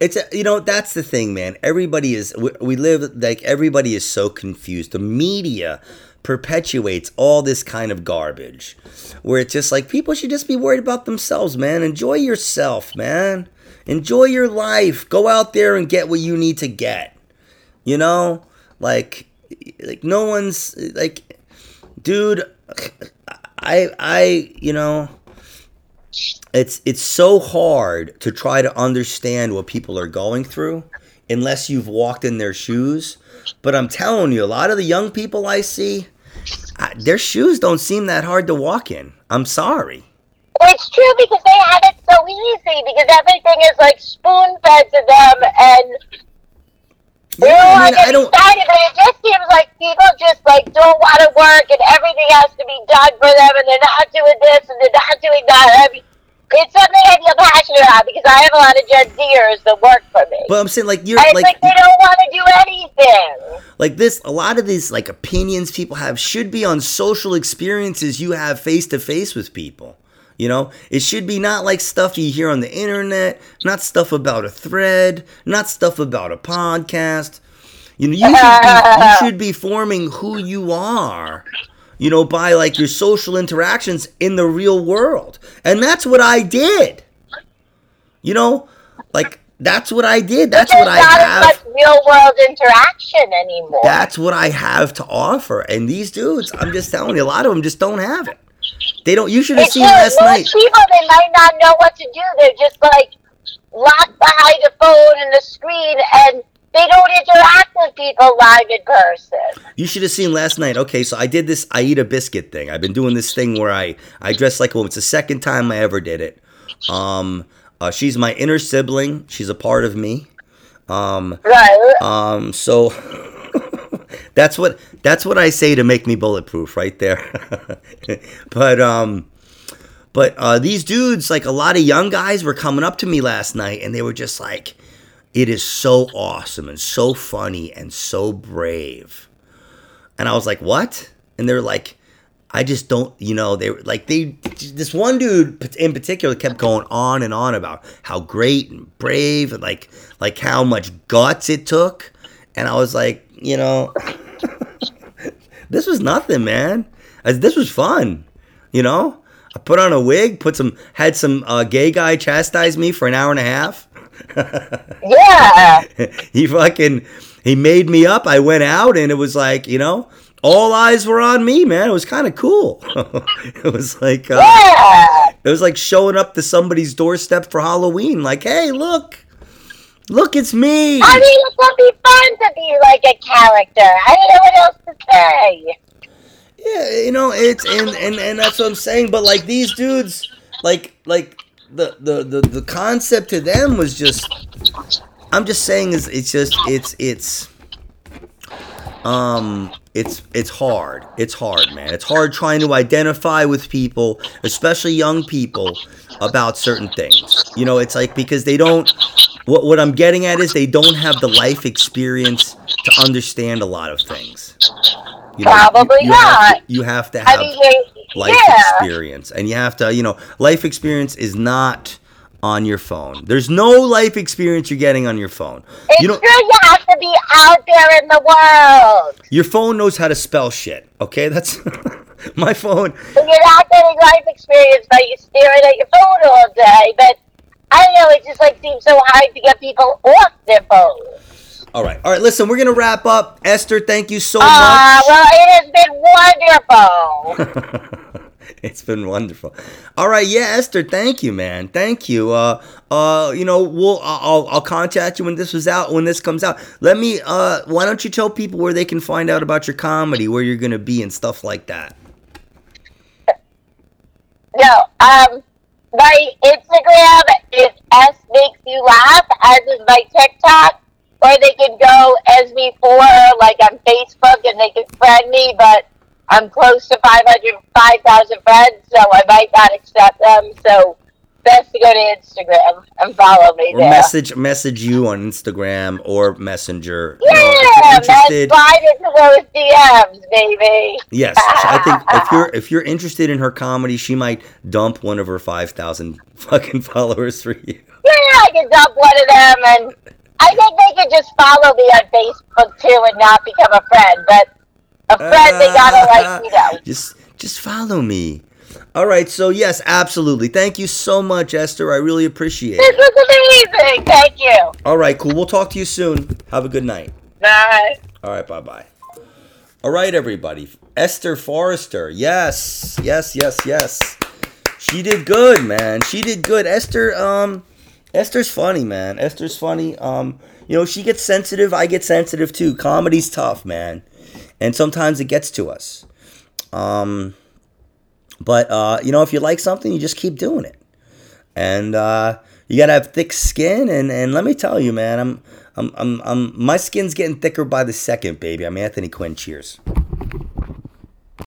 It's a, you know that's the thing, man. Everybody is we, we live like everybody is so confused. The media perpetuates all this kind of garbage, where it's just like people should just be worried about themselves, man. Enjoy yourself, man. Enjoy your life. Go out there and get what you need to get. You know, like like no one's like, dude. I, I you know it's it's so hard to try to understand what people are going through unless you've walked in their shoes. But I'm telling you, a lot of the young people I see, I, their shoes don't seem that hard to walk in. I'm sorry. It's true because they have it so easy because everything is like spoon fed to them and Yeah, I mean, I don't. excited, but it just seems like people just like don't want to work and everything has to be done for them and they're not doing this and they're not doing that. I mean, it's something I feel passionate about because I have a lot of Gen Zers that work for me. But I'm saying like you're like like, they don't want to do anything. like this. A lot of these like opinions people have should be on social experiences you have face to face with people. You know, it should be not like stuff you hear on the internet, not stuff about a thread, not stuff about a podcast. You know, you should be, you should be forming who you are, you know, by like your social interactions in the real world. And that's what I did. You know, like that's what I did. That's what I have. much real world interaction anymore. That's what I have to offer. And these dudes, I'm just telling you, a lot of them just don't have it. They don't. You should have seen last Most night. people, they might not know what to do. They're just like locked behind a phone and the screen, and they don't interact with people live in person. You should have seen last night. Okay, so I did this I eat a biscuit thing. I've been doing this thing where I I dress like a woman. It's the second time I ever did it. Um, uh, she's my inner sibling. She's a part of me. Um, Right. um, so that's what that's what I say to make me bulletproof, right there. but um, but uh, these dudes, like a lot of young guys, were coming up to me last night, and they were just like, "It is so awesome and so funny and so brave." And I was like, "What?" And they're like, "I just don't, you know." They were like, they this one dude in particular kept going on and on about how great and brave and like like how much guts it took, and I was like, you know, this was nothing, man. This was fun, you know. I put on a wig, put some, had some uh, gay guy chastise me for an hour and a half. Yeah. he fucking he made me up. I went out and it was like, you know, all eyes were on me, man. It was kind of cool. it was like uh, Yeah. it was like showing up to somebody's doorstep for Halloween like, "Hey, look. Look, it's me." I mean, it would be fun to be like a character. I don't know what else to say. Yeah, you know, it's and and and that's what I'm saying, but like these dudes like like the the the, the concept to them was just I'm just saying is it's just it's it's um it's it's hard. It's hard, man. It's hard trying to identify with people, especially young people about certain things. You know, it's like because they don't what what I'm getting at is they don't have the life experience to understand a lot of things. You know, Probably you Have not. to, you have to I have mean, they- life yeah. experience and you have to you know life experience is not on your phone there's no life experience you're getting on your phone It's you true. don't You have to be out there in the world. your phone knows how to spell shit okay that's my phone And you're not getting life experience by you staring at your phone all day. But I don't know. It just like seems so hard to get people off their phones. all right all right listen we're gonna wrap up Ester thank you so much. Ah, much well, it has been wonderful. it's been wonderful. All right yeah Ester thank you man. Thank you. Uh uh you know we'll i'll i'll contact you when this was out when this comes out. Let me uh why don't you tell people where they can find out about your comedy where you're gonna be and stuff like that? No, um, my Instagram is S makes you laugh, as is my TikTok, or they can go as me for like on Facebook and they can friend me, but I'm close to 500, 5,000 friends, so I might not accept them. So best to go to Instagram and follow me or there. message message you on Instagram or Messenger. you know, if yeah, slide into those DMs, baby. Yes, so I think if you're if you're interested in her comedy, she might dump one of her five thousand fucking followers for you. Yeah, I can dump one of them, and I think they could just follow me on Facebook too and not become a friend. But a friend, they gotta like you know. Just just follow me. All right, so yes, absolutely. Thank you so much, Ester. I really appreciate This it. This was amazing. Thank you. All right, cool. We'll talk to you soon. Have a good night. Bye. All right, bye bye. All right, everybody. Ester Forester. Yes, yes, yes, yes. She did good, man. She did good. Ester, um, Ester's funny, man. Ester's funny. Um, you know, she gets sensitive. I get sensitive too. Comedy's tough, man, and sometimes it gets to us. Um, but uh, you know, if you like something, you just keep doing it, and uh, you gotta have thick skin. And and let me tell you, man, I'm I'm I'm, I'm my skin's getting thicker by the second, baby. I'm Anthony Quinn. Cheers.